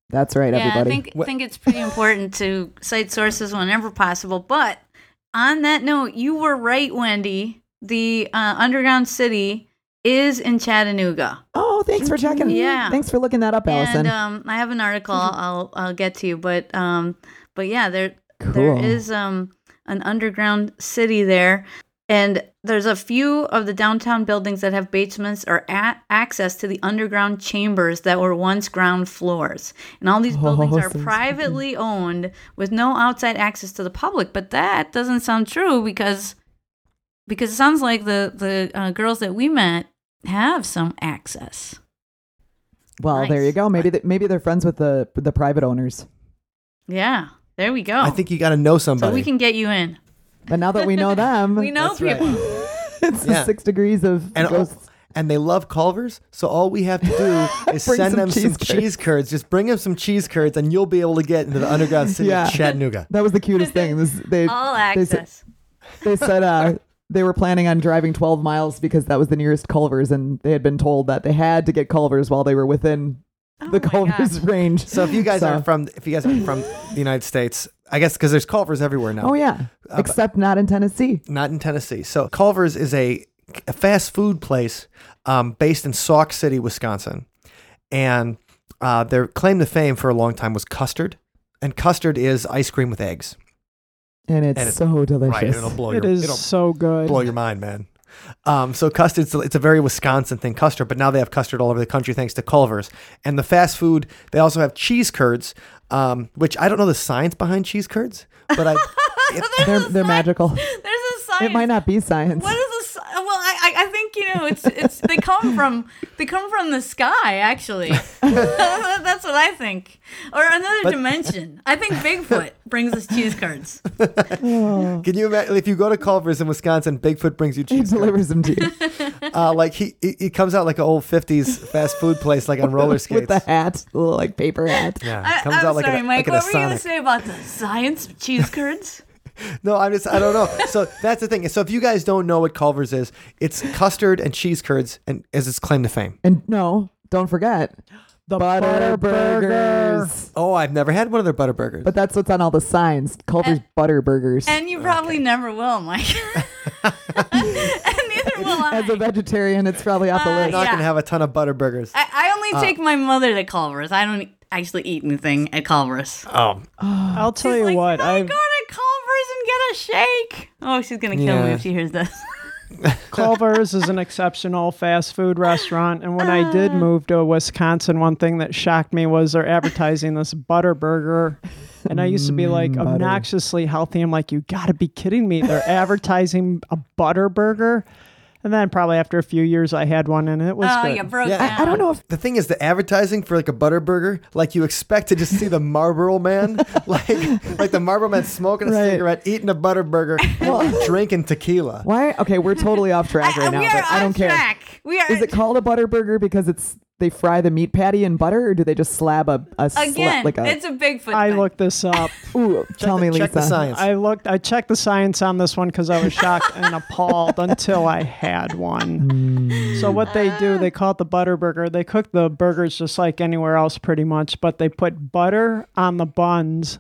That's right, yeah, everybody. I think What- think it's pretty important to cite sources whenever possible. But on that note, you were right, Wendy. The uh, underground city is in Chattanooga. oh, thanks for checking. Yeah. Thanks for looking that up, Allison. And um, I have an article I'll I'll get to you, but um, but yeah, there Cool. there is um an underground city there, and there's a few of the downtown buildings that have basements or a- access to the underground chambers that were once ground floors, and all these buildings Oh, are privately owned with no outside access to the public. But that doesn't sound true because because it sounds like the the uh, girls that we met have some access. well, there you go. Maybe they, maybe they're friends with the the private owners. Yeah, there we go. I think you got to know so somebody. we can get you in. But now that we know them, We know That's right. people. it's Yeah. the six degrees of and, ghosts. and they love Culvers, so all we have to do is send some them some cheese curds. cheese curds. Just bring them some cheese curds, and you'll be able to get into the underground city Yeah. of Chattanooga. That was the cutest thing. This, they All they said- access. they said uh, they were planning on driving 12 miles because that was the nearest Culver's, and they had been told that they had to get Culver's while they were within Oh the my Culver's God. range. So if you guys So- are from, if you guys are from the United States, I guess because there's Culvers everywhere now. Oh yeah, Uh, except not in Tennessee. not in Tennessee. So Culver's is a, a fast food place um, based in Sauk City, Wisconsin, and uh, their claim to fame for a long time was custard, and custard is ice cream with eggs. And it's And it's- so delicious. Right, it'll blow It your is it'll so good. blow your mind, man. Um, so custard's it's a very Wisconsin thing, custard. But now they have custard all over the country thanks to Culver's and the fast food. They also have cheese curds, um, which I don't know the science behind cheese curds, but I. it- they're they're magical. There's a science. It might not be science. What is a well? I, I I think you know it's it's they come from they come from the sky actually. That's what I think, or another But- dimension. I think Bigfoot brings us cheese curds. Oh, Can you imagine if you go to Culver's in Wisconsin, Bigfoot brings you cheese curds? delivers them to you Uh, like he, he he comes out like an old fifties fast food place, like on roller skates. with the hat, the little like paper hat. yeah, I, comes I'm out like sorry, a, Mike. like in what were you gonna say about the science of cheese curds? No, I'm just I don't know. So that's the thing. So if you guys don't know what Culver's is, it's custard and cheese curds, and as its claim to fame. And no, don't forget the butter burger. burgers. Oh, I've never had one of their butter burgers. But that's what's on all the signs. Culver's And- butter burgers. And you probably never will, Mike. and neither will I. As a vegetarian, it's probably off the Uh, I'm not yeah. gonna have a ton of butter burgers. I, I only take my mother to Culver's. I don't actually eat anything at Culver's. Oh, I'll tell She's you like, what, "Oh, I've go to Culver's and get a shake. Oh, she's gonna kill me if she hears this. Culver's is an exceptional fast food restaurant, and when I did uh. move to Wisconsin, one thing that shocked me was they're advertising this butter burger. And I used to be like mm, butter. obnoxiously healthy. I'm like, you got to be kidding me! They're advertising a butter burger. And then probably after a few years, I had one, and it was oh, good. you broke Yeah, down. I, I don't know if The thing is, the advertising for like a butter burger, like you expect to just see the Marlboro Man, like like the Marlboro Man smoking a Right. cigarette, eating a butter burger, and drinking tequila. why. Okay, we're totally off track I- right now, we are but I don't off care. We are Is it called a butter burger because it's they fry the meat patty in butter, or do they just slab a a sla- again? like a? it's a Bigfoot. I thing. looked this up. ooh, tell the- me, check Lisa. the science. I looked. I checked the science on this one because I was shocked and appalled until I had one. Hmm. So what they do, they call it the butter burger. They cook the burgers just like anywhere else, pretty much, but they put butter on the buns,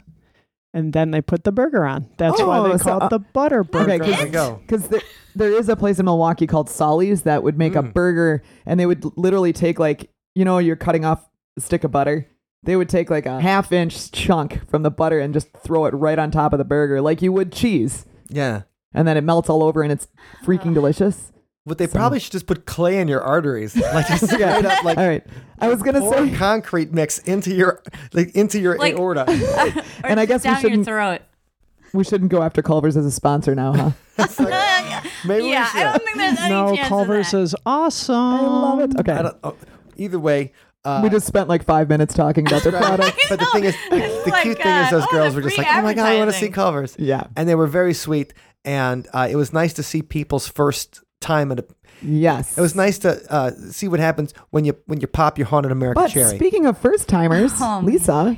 and then they put the burger on. That's why Oh, they so, call uh, it the butter burger. Okay, There you because go. because there, there is a place in Milwaukee called Solly's that would make a burger, and they would literally take like you know you're cutting off a stick of butter. They would take like a half inch chunk from the butter and just throw it right on top of the burger, like you would cheese, Yeah. and then it melts all over, and it's freaking delicious. What they probably should just put clay in your arteries, like just straight up, like All right, I was gonna say, concrete mix into your like into your Like- aorta. Or and I guess we down your shouldn't- throat. we shouldn't go after Culver's as a sponsor now, huh? Maybe we yeah, should. I don't think there's any no, chance Culver's of that. is awesome. I love it. Okay, I don't, oh, either way, uh, we just spent like five minutes talking about their product. But the thing is, the, the Like, cute thing is, those oh, girls were just like, "Oh my god, I want to see advertising." covers." Yeah. and they were very sweet, and uh, it was nice to see people's first time at a. Yes, It was nice to uh, see what happens when you when you pop your haunted America But cherry. speaking of first timers, Oh, Lisa,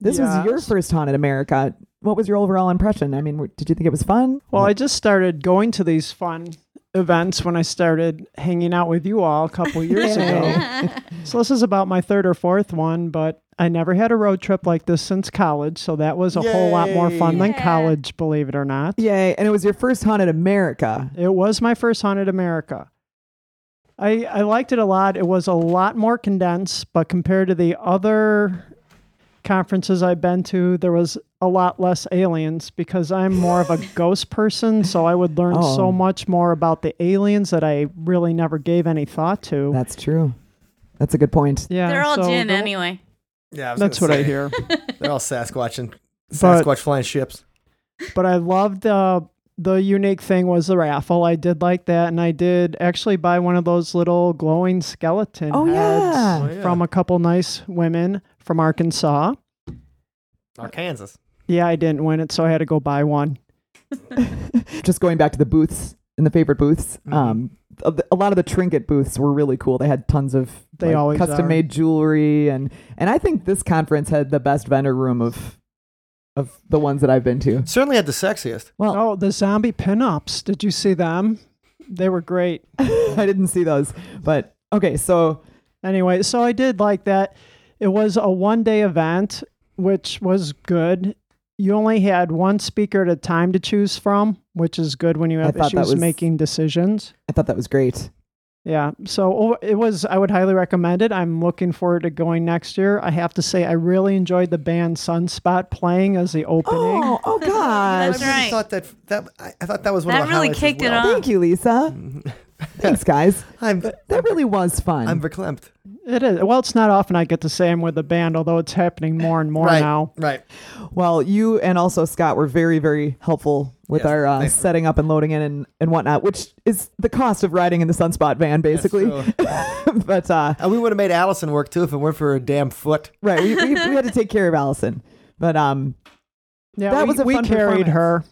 this was your first haunted America. What was your overall impression? I mean, did you think it was fun? Well, I just started going to these fun events when I started hanging out with you all a couple years ago. So this is about my third or fourth one, but I never had a road trip like this since college, so that was a whole lot more fun than college, believe it or not. Yay! And it was your first haunted America. It was my first haunted America. I I liked it a lot. It was a lot more condensed, but compared to the other conferences I've been to, there was a lot less aliens because I'm more of a ghost person, so I would learn Oh. so much more about the aliens that I really never gave any thought to. That's true. That's a good point. yeah, They're all so jinn the- anywhere. Yeah, That's what gonna I hear. They're all Sasquatch and But- Sasquatch flying ships. but I loved the the unique thing was the raffle. I did like that, and I did actually buy one of those little glowing skeleton Oh, heads yeah. Oh, yeah. from a couple nice women from Arkansas. Arkansas. Yeah, I didn't win it, so I had to go buy one. Just going back to the booths in the favorite booths. Mhm. Um, a, a lot of the trinket booths were really cool. They had tons of They like, always custom made jewelry, and and I think this conference had the best vendor room of of the ones that I've been to. Certainly had the sexiest. Well, Oh, the zombie pinups. Did you see them? They were great. I didn't see those, but okay. So Anyway, so I did like that. It was a one day event, which was good. You only had one speaker at a time to choose from, which is good when you I have thought that issues was- making decisions. I thought that was great. Yeah. So it was, I would highly recommend it. I'm looking forward to going next year. I have to say, I really enjoyed the band Sunspot playing as the opening. Oh, oh I gosh. That's really right. thought that that I, I thought that was one That of the really highlights as kicked it well. off. Thank you, Lisa. Thanks, guys. I'm That really was fun. I'm verklempt. It is. Well, it's not often I get to say I'm with the band, although it's happening more and more right now. Right. well, you and also Scott were very, very helpful with Yes, our uh, setting up and loading in and, and whatnot, which is the cost of riding in the Sunspot van, basically. but uh, And we would have made Allison work too if it weren't for her damn foot. right, we, we, we had to take care of Allison. But um, Yeah, That we, was a we fun carried her.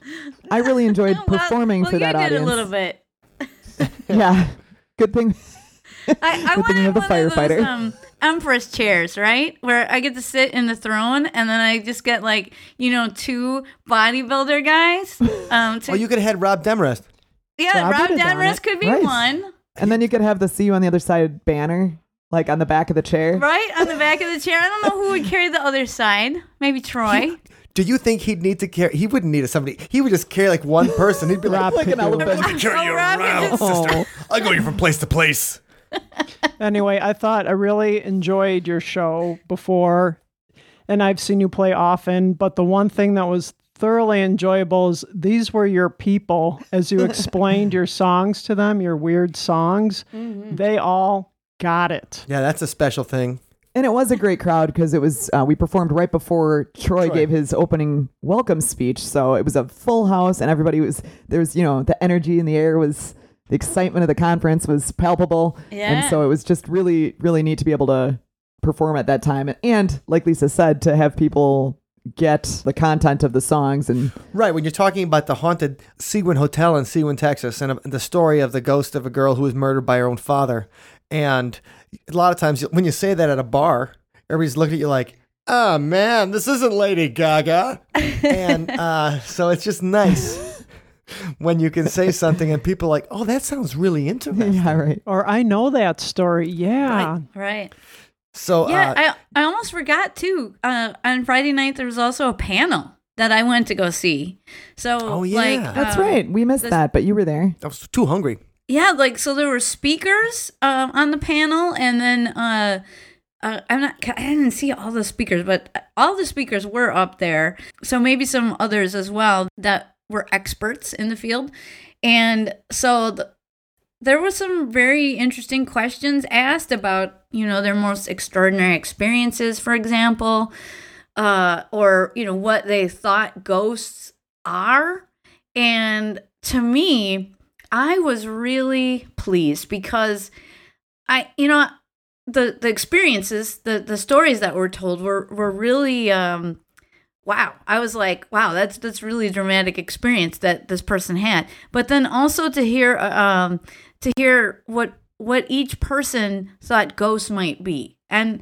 I really enjoyed well- performing well, for that you audience. did a little bit. Yeah, good thing. I, I Good thing you the one of firefighter. those um, empress chairs, right? Where I get to sit in the throne, and then I just get like you know two bodybuilder guys. Um, to, Oh, you could have had Robb Demarest. yeah, Rob Robb Demarest could be Right. one, And then you could have the "See You on the Other Side" banner, like on the back of the chair. right on the back of the chair. I don't know who would carry the other side. Maybe Troy. Do you think he'd need to carry? He wouldn't need a somebody. He would just carry like one person. He'd be like, Rob Like an could do it. carry Rob could just- Oh. I'll go you from place to place. Anyway, I thought I really enjoyed your show before, and I've seen you play often. But the one thing that was thoroughly enjoyable is these were your people as you explained your songs to them, your weird songs. Mm-hmm. They all got it. Yeah, that's a special thing. And it was a great crowd because it was uh, we performed right before Troy, Troy. gave his opening welcome speech, so it was a full house and everybody was there was you know the energy in the air was the excitement of the conference was palpable, and so it was just really really neat to be able to perform at that time and, and like Lisa said to have people get the content of the songs and Right, when you're talking about the haunted Seguin Hotel in Seguin, Texas, and uh, the story of the ghost of a girl who was murdered by her own father. And a lot of times when you say that at a bar, everybody's looking at you like, oh man, this isn't Lady Gaga. and uh, so it's just nice when you can say something and people are like, oh, that sounds really interesting. yeah right Or I know that story. Yeah. Right. So, Yeah, uh, I I almost forgot too. Uh, on Friday night there was also a panel that I went to go see. So Oh, like yeah. that's um, right we missed this- that but you were there I was too hungry. Yeah, like so there were speakers um, on the panel, and then uh, uh, I'm not. I didn't see all the speakers, but all the speakers were up there. So maybe some others as well that were experts in the field, and so the, there was some very interesting questions asked about you know their most extraordinary experiences, for example, uh, or you know what they thought ghosts are, and to me I was really pleased because I, you know, the the experiences, the the stories that were told were were really um wow. I was like, wow, that's that's really a dramatic experience that this person had. But then also to hear uh, um to hear what what each person thought ghosts might be. And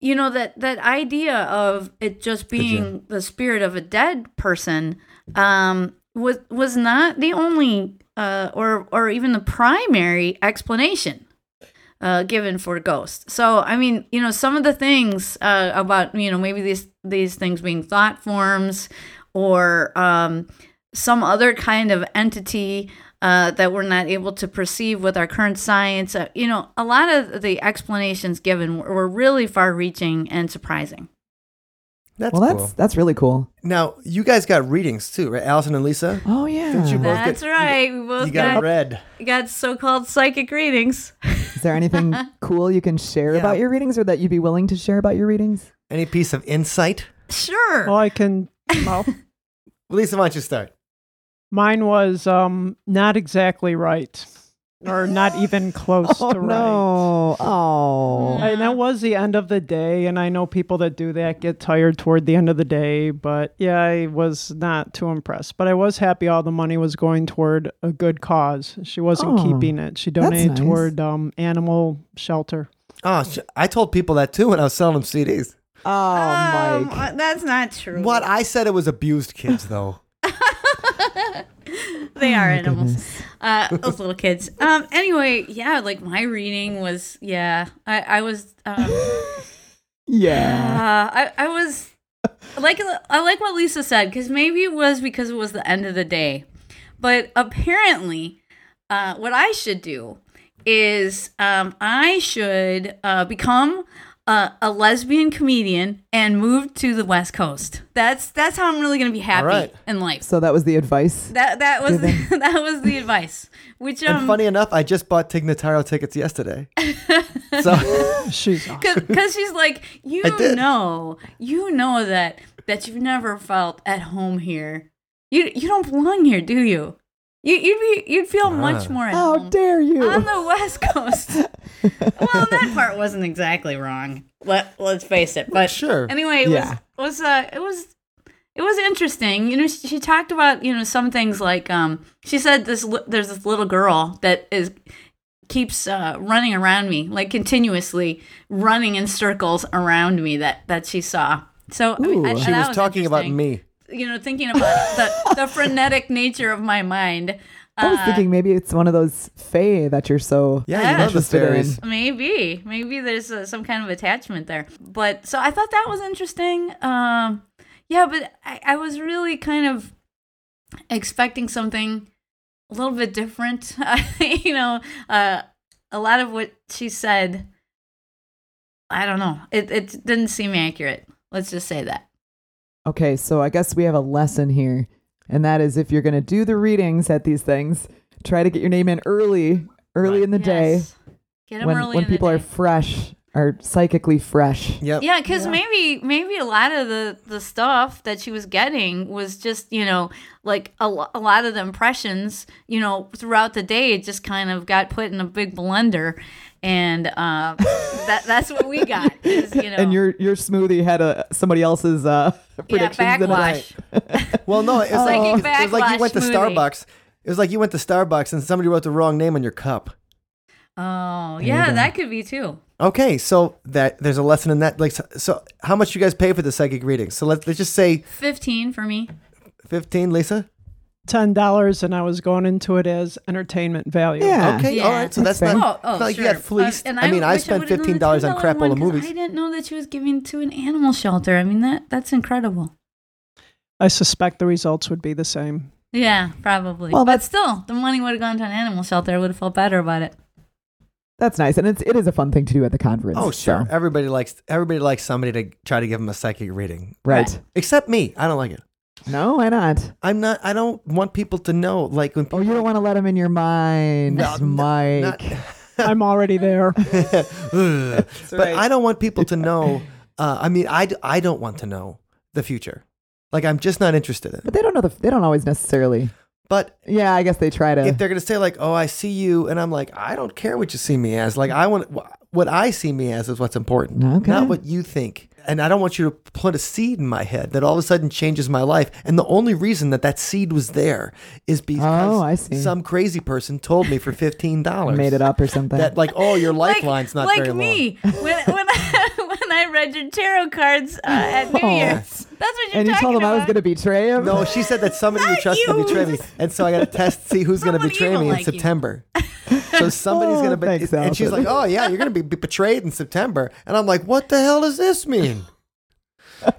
you know that that idea of it just being the spirit of a dead person um was was not the only uh, or or even the primary explanation uh, given for ghosts. So I mean, you know, some of the things uh, about you know maybe these these things being thought forms or um, some other kind of entity uh, that we're not able to perceive with our current science. Uh, you know, a lot of the explanations given were, really far-reaching and surprising. That's well cool. that's that's really cool Now, you guys got readings too, right? Allison and Lisa? oh yeah Didn't you both get- That's right. We both You got got, read. got so-called psychic readings. Is there anything cool you can share Yeah. about your readings or that you'd be willing to share about your readings? Any piece of insight? Sure. Well, I can. Well, Lisa, why don't you start? mine was um not exactly right, or not even close Oh to right. no. Oh. And that was the end of the day, and I know people that do that get tired toward the end of the day, but yeah, I was not too impressed. But I was happy all the money was going toward a good cause. She wasn't Oh, keeping it. She donated nice. toward um animal shelter. Oh, I told people that too when I was selling them CDs. Oh, Um, Mike. uh, that's not true. What? I said it was abused kids, though. They are Oh, my animals. Uh, those little kids. Um. Anyway, yeah. Like my reading was, yeah. I I was. Um, Yeah. uh, I I was like I like what Lisa said because maybe it was because it was the end of the day, but apparently, uh, what I should do is um I should uh become. A, a lesbian comedian and moved to the West Coast. That's that's how I'm really gonna be happy right. in life. So that was the advice. That that was Given. that was the advice. Which um and funny enough, I just bought Tig Notaro tickets yesterday. so She's because she's like you know you know that that you've never felt at home here. You you don't belong here, do you? You you'd be you'd feel much Ah. more at How home dare you? on the West Coast. well, that part wasn't exactly wrong. Let let's face it. But sure. anyway, it Yeah. was was uh it was it was interesting. You know, she, she talked about you know some things like um she said this li- there's this little girl that is keeps uh, running around me like continuously running in circles around me that that she saw. So I mean, I- she that was talking about me. You know, thinking about the the frenetic nature of my mind. I was Uh, thinking maybe it's one of those fae that you're so Yeah, Yeah. you love the fairies. Maybe, maybe there's uh, some kind of attachment there. But so I thought that was interesting. Um, yeah, but I, I was really kind of expecting something a little bit different. you know, uh, a lot of what she said, I don't know. It it didn't seem accurate. Let's just say that. Okay, so I guess we have a lesson here, and that is if you're going to do the readings at these things, try to get your name in early, early Right. in the day Yes. Get 'em when early when in the people are fresh, are psychically fresh. Yep. Yeah, because maybe maybe a lot of the the stuff that she was getting was just you know like a, lo- a lot of the impressions you know throughout the day it just kind of got put in a big blender, and uh, that that's what we got. Is, you know, And your your smoothie had a somebody else's uh, yeah predictions in it. backwash. Well, no, it's was, like, Psychic it was like you backlash went to smoothie. Starbucks. It was like you went to Starbucks and somebody wrote the wrong name on your cup. Oh you yeah, that could be too. Okay, so that there's a lesson in that. Like, so, so how much you guys pay for the psychic readings? So let's let's just say Fifteen for me. fifteen, Lisa. Ten dollars, and I was going into it as entertainment value. Yeah. Okay, Yeah. all right. So that's, That's not, Oh, oh, not like sure. you got fleeced. Uh, and I mean, I wish spent would've done the fifteen dollars on $10 crap one of 'cause movies. I didn't know that she was giving to an animal shelter. I mean that that's incredible. I suspect the results would be the same. Yeah, probably. Well, but still, the money would have gone to an animal shelter. I would have felt better about it. That's nice, and it's it is a fun thing to do at the conference. Oh, sure. so- Everybody likes everybody likes somebody to try to give them a psychic reading. right? Except me. I don't like it. No, why not? I'm not. I don't want people to know. Like when Oh, you don't want to let them in your mind, No, no, Mike. not- I'm already there. But right. I don't want people to know. Uh, I mean, I, I don't want to know the future. Like I'm just not interested in. It. But they don't know the. They don't always necessarily. But Yeah, I guess they try to. if they're gonna say like, "Oh, I see you," and I'm like, "I don't care what you see me as. Like, I want what I see me as is what's important, Okay. not what you think." And I don't want you to put a seed in my head that all of a sudden changes my life. And the only reason that that seed was there is oh, because Oh, some crazy person told me for fifteen dollars made it up or something. that like, "Oh, your Like, lifeline's not like very long." me when when I, when I read your tarot cards uh, at New Oh. Year's. That's what you're and you talking told them I was going to betray him. No, she said that somebody you Not trust will betray me, and so I got to test see who's going to betray evil me in you. September. So somebody's Oh, going to be, thanks, and she's like, "Oh yeah, you're going to be betrayed in September," and I'm like, "What the hell does this mean?"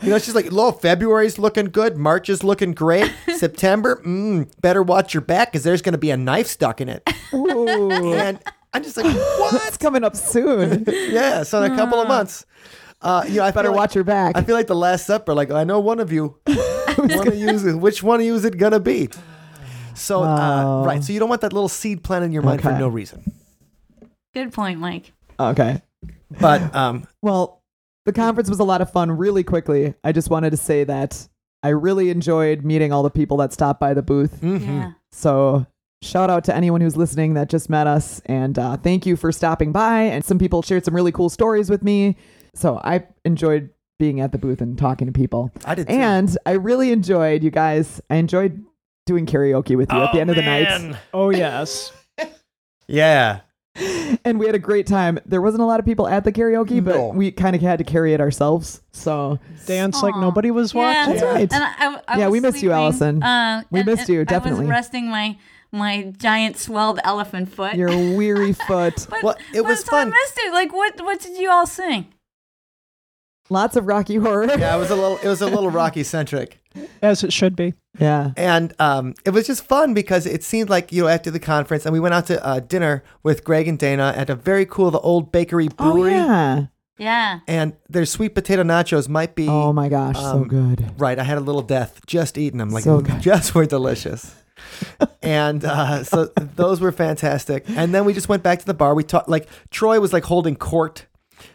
You know, she's like, "Low February's looking good, March is looking great, September, mm, better watch your back because there's going to be a knife stuck in it." Ooh, And I'm just like, it's "What?" coming up soon. yeah, so in a couple of months, uh, you know, I Better feel like- watch your back. I feel like the Last Supper. Like I know one of you. one of you is, which one of you is it gonna be? So uh, right. So you don't want that little seed planted in your mind for no reason. Good point, Mike. okay. But um, Well, the conference was a lot of fun. Really quickly, I just wanted to say that I really enjoyed meeting all the people that stopped by the booth. mhm. Yeah. So shout out to anyone who's listening that just met us, and uh, thank you for stopping by. And some people shared some really cool stories with me. So I enjoyed being at the booth and talking to people. I did. Too. And I really enjoyed you guys. I enjoyed doing karaoke with you at the end of the night. Oh yes. yeah. And we had a great time. There wasn't a lot of people at the karaoke, but No. we kind of had to carry it ourselves. So Dance like Aw. nobody was Yeah. watching. That's right. And I, I Yeah, was we missed you, sleeping, Allison. Uh, We and- missed you, and definitely. I was resting my my giant swelled elephant foot. your weary foot. but, Well, it but was so I missed it. Like, what what did you all sing? Lots of Rocky Horror. Yeah, it was a little. It was a little Rocky centric, As it should be. Yeah. and um, it was just fun because it seemed like you know after the conference, and we went out to uh, dinner with Greg and Dana at a very cool, the old bakery brewery. Oh, yeah. Yeah. and their sweet potato nachos might be. Oh, my gosh. so Um, good. Right, I had a little death just eating them. Like, So good. just were delicious. and uh, so those were fantastic. And then we just went back to the bar. We talked like Troy was like holding court.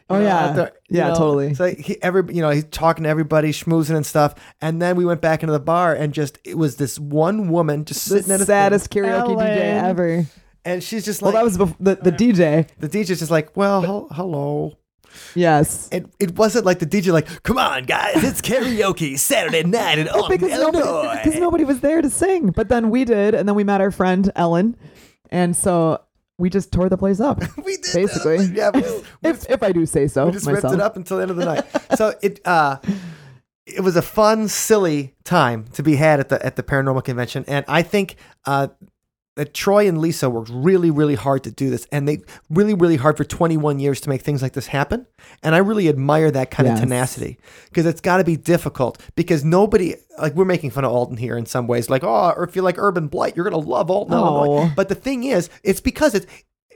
Oh, you Oh, know, yeah. out there, you Yeah, know. totally. So he, every, you know, he's talking to everybody, schmoozing and stuff. And then we went back into the bar, and just it was this one woman just The sitting at a thing, saddest karaoke DJ ever. and she's just like, Well, that was bef- the, the DJ. the DJ's just like, well, hel- hello. Yes. It, it wasn't like the DJ like, come on guys, it's karaoke Saturday night in Alton, because nobody, Illinois. because nobody was there to sing. But then we did, and then we met our friend Ellen, and so we just tore the place up. we did Basically. yeah. We just, we if if I do say so we just myself. ripped it up until the end of the night. so it uh, it was a fun, silly time to be had at the at the paranormal convention, and I think uh, that Troy and Lisa worked really, really hard to do this, and they really, really hard for 21 years to make things like this happen. And I really admire that kind Yes. of tenacity because it's got to be difficult because nobody like we're making fun of Alton here in some ways, like oh, or if you like Urban Blight, you're gonna love Alton. Oh. But the thing is, it's because it's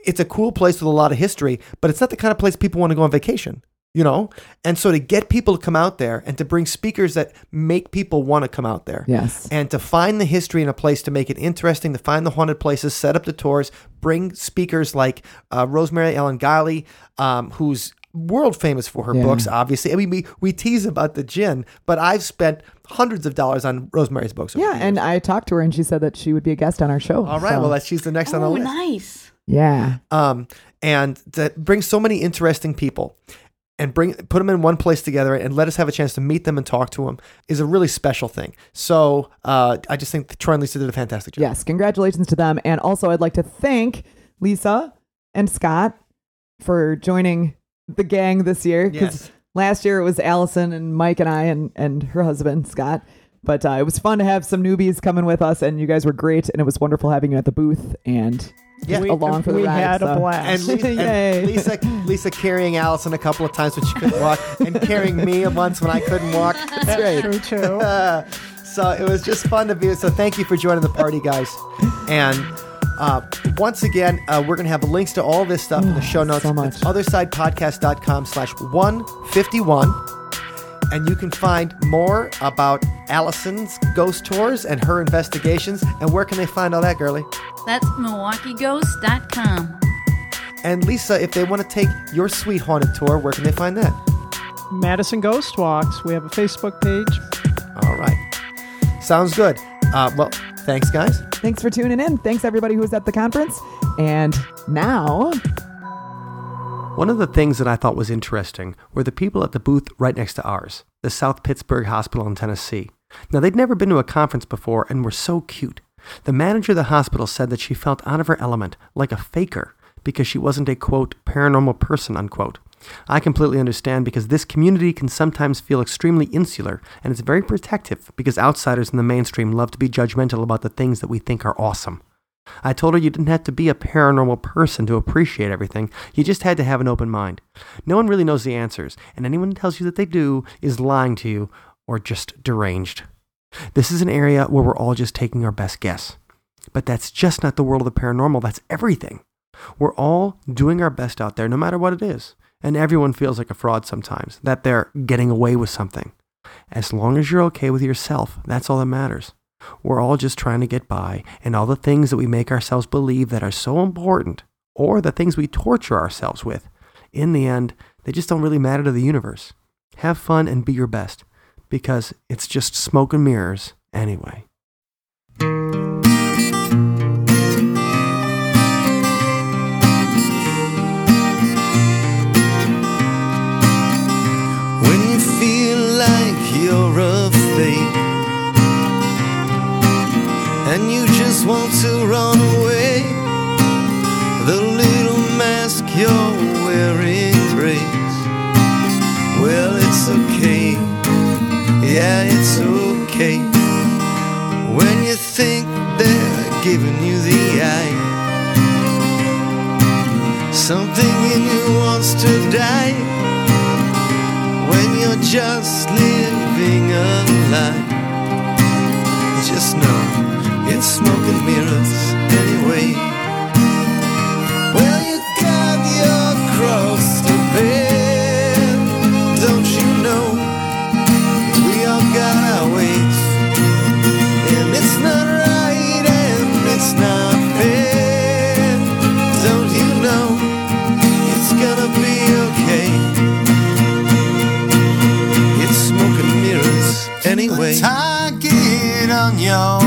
it's a cool place with a lot of history, but it's not the kind of place people want to go on vacation. You know? And so to get people to come out there and to bring speakers that make people want to come out there. Yes. And to find the history in a place to make it interesting, to find the haunted places, set up the tours, bring speakers like uh, Rosemary Ellen Guiley, um, who's world famous for her Yeah. books, obviously. I mean, we, we tease about the jinn, but I've spent hundreds of dollars on Rosemary's books. Yeah, and I talked to her and she said that she would be a guest on our show. All right, so- well, that's, she's the next on the list. Oh, nice. yeah. um, and to bring so many interesting people and bring put them in one place together and let us have a chance to meet them and talk to them is a really special thing. So uh, I just think Troy and Lisa did a fantastic job. Yes, congratulations to them. And also, I'd like to thank Lisa and Scott for joining the gang this year. Because Yes. last year it was Allison and Mike and I and, and her husband, Scott. But uh, it was fun to have some newbies coming with us, and you guys were great. And it was wonderful having you at the booth and Yeah. just along for the we ride. had a blast. And, Lisa, and Lisa, Lisa carrying Allison a couple of times when she couldn't walk, and carrying me a once when I couldn't walk. That's great. True too. Uh, so it was just fun to be. So thank you for joining the party, guys. And uh, once again, uh, we're going to have links to all this stuff in the show notes. so much. It's othersidepodcast.com slash 151. And you can find more about Allison's ghost tours and her investigations. And where can they find all that, girly? That's MilwaukeeGhost.com. And Lisa, if they want to take your sweet haunted tour, where can they find that? Madison Ghost Walks. We have a Facebook page. All right. Sounds good. Uh, well, thanks, guys. Thanks for tuning in. Thanks, everybody who was at the conference. And now, One of the things that I thought was interesting were the people at the booth right next to ours, the South Pittsburg Hospital in Tennessee. Now, they'd never been to a conference before and were so cute. The manager of the hospital said that she felt out of her element, like a faker, because she wasn't a quote, paranormal person, unquote. I completely understand because this community can sometimes feel extremely insular and it's very protective because outsiders in the mainstream love to be judgmental about the things that we think are awesome. I told her you didn't have to be a paranormal person to appreciate everything. You just had to have an open mind. No one really knows the answers, and anyone who tells you that they do is lying to you or just deranged. This is an area where we're all just taking our best guess. But that's just not the world of the paranormal, that's everything. We're all doing our best out there, no matter what it is. And everyone feels like a fraud sometimes, that they're getting away with something. As long as you're okay with yourself, that's all that matters. We're all just trying to get by, and all the things that we make ourselves believe that are so important, or the things we torture ourselves with, in the end, they just don't really matter to the universe. Have fun and be your best, because it's just smoke and mirrors anyway. To run away, the little mask you're wearing breaks. Well, it's okay, yeah, it's okay. When you think they're giving you the eye, something in you wants to die when you're just living a lie. Just know it's smoke and mirrors anyway. Well, you got your cross to bear, don't you know? We all got our ways, and it's not right and it's not fair. Don't you know? It's gonna be okay. It's smoke and mirrors anyway. target on your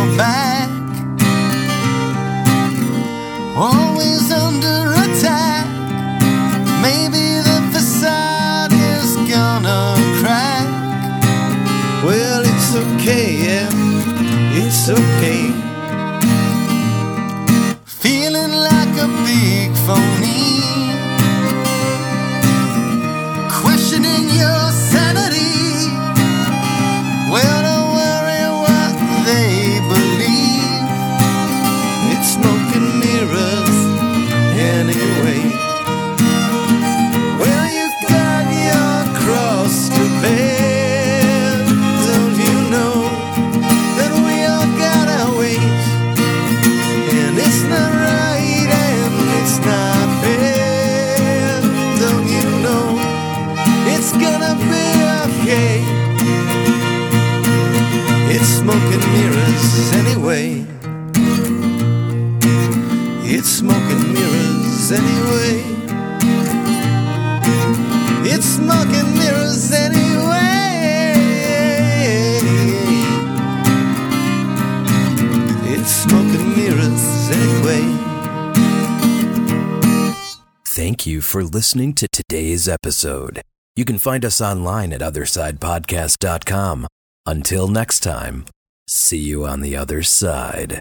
listening to today's episode. You can find us online at othersidepodcast.com. Until next time, see you on the other side.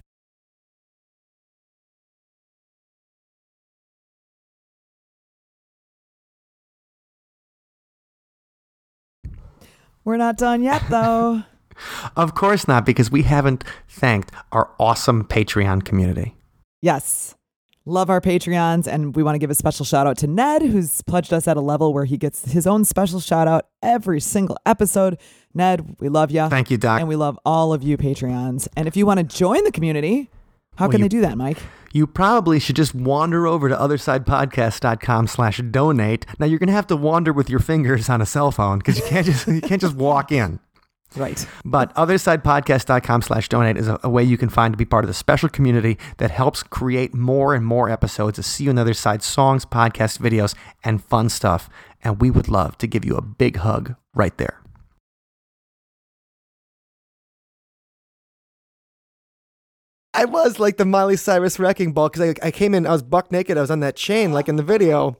We're not done yet, though. Of course not, because we haven't thanked our awesome Patreon community. yes. Love our Patreons, and we want to give a special shout out to Ned, who's pledged us at a level where he gets his own special shout out every single episode. Ned, we love you. Thank you, Doc. And we love all of you Patreons. And if you want to join the community, how Well, can you- they do that, Mike? you probably should just wander over to othersidepodcast.com slash donate. Now you're gonna have to wander with your fingers on a cell phone because you can't just you can't just walk in. Right. But othersidepodcast.com slash donate is a, a way you can find to be part of the special community that helps create more and more episodes of See You on Side songs, podcasts, videos, and fun stuff. And we would love to give you a big hug right there. I was like the Miley Cyrus wrecking ball because I, I came in, I was buck naked, I was on that chain like in the video.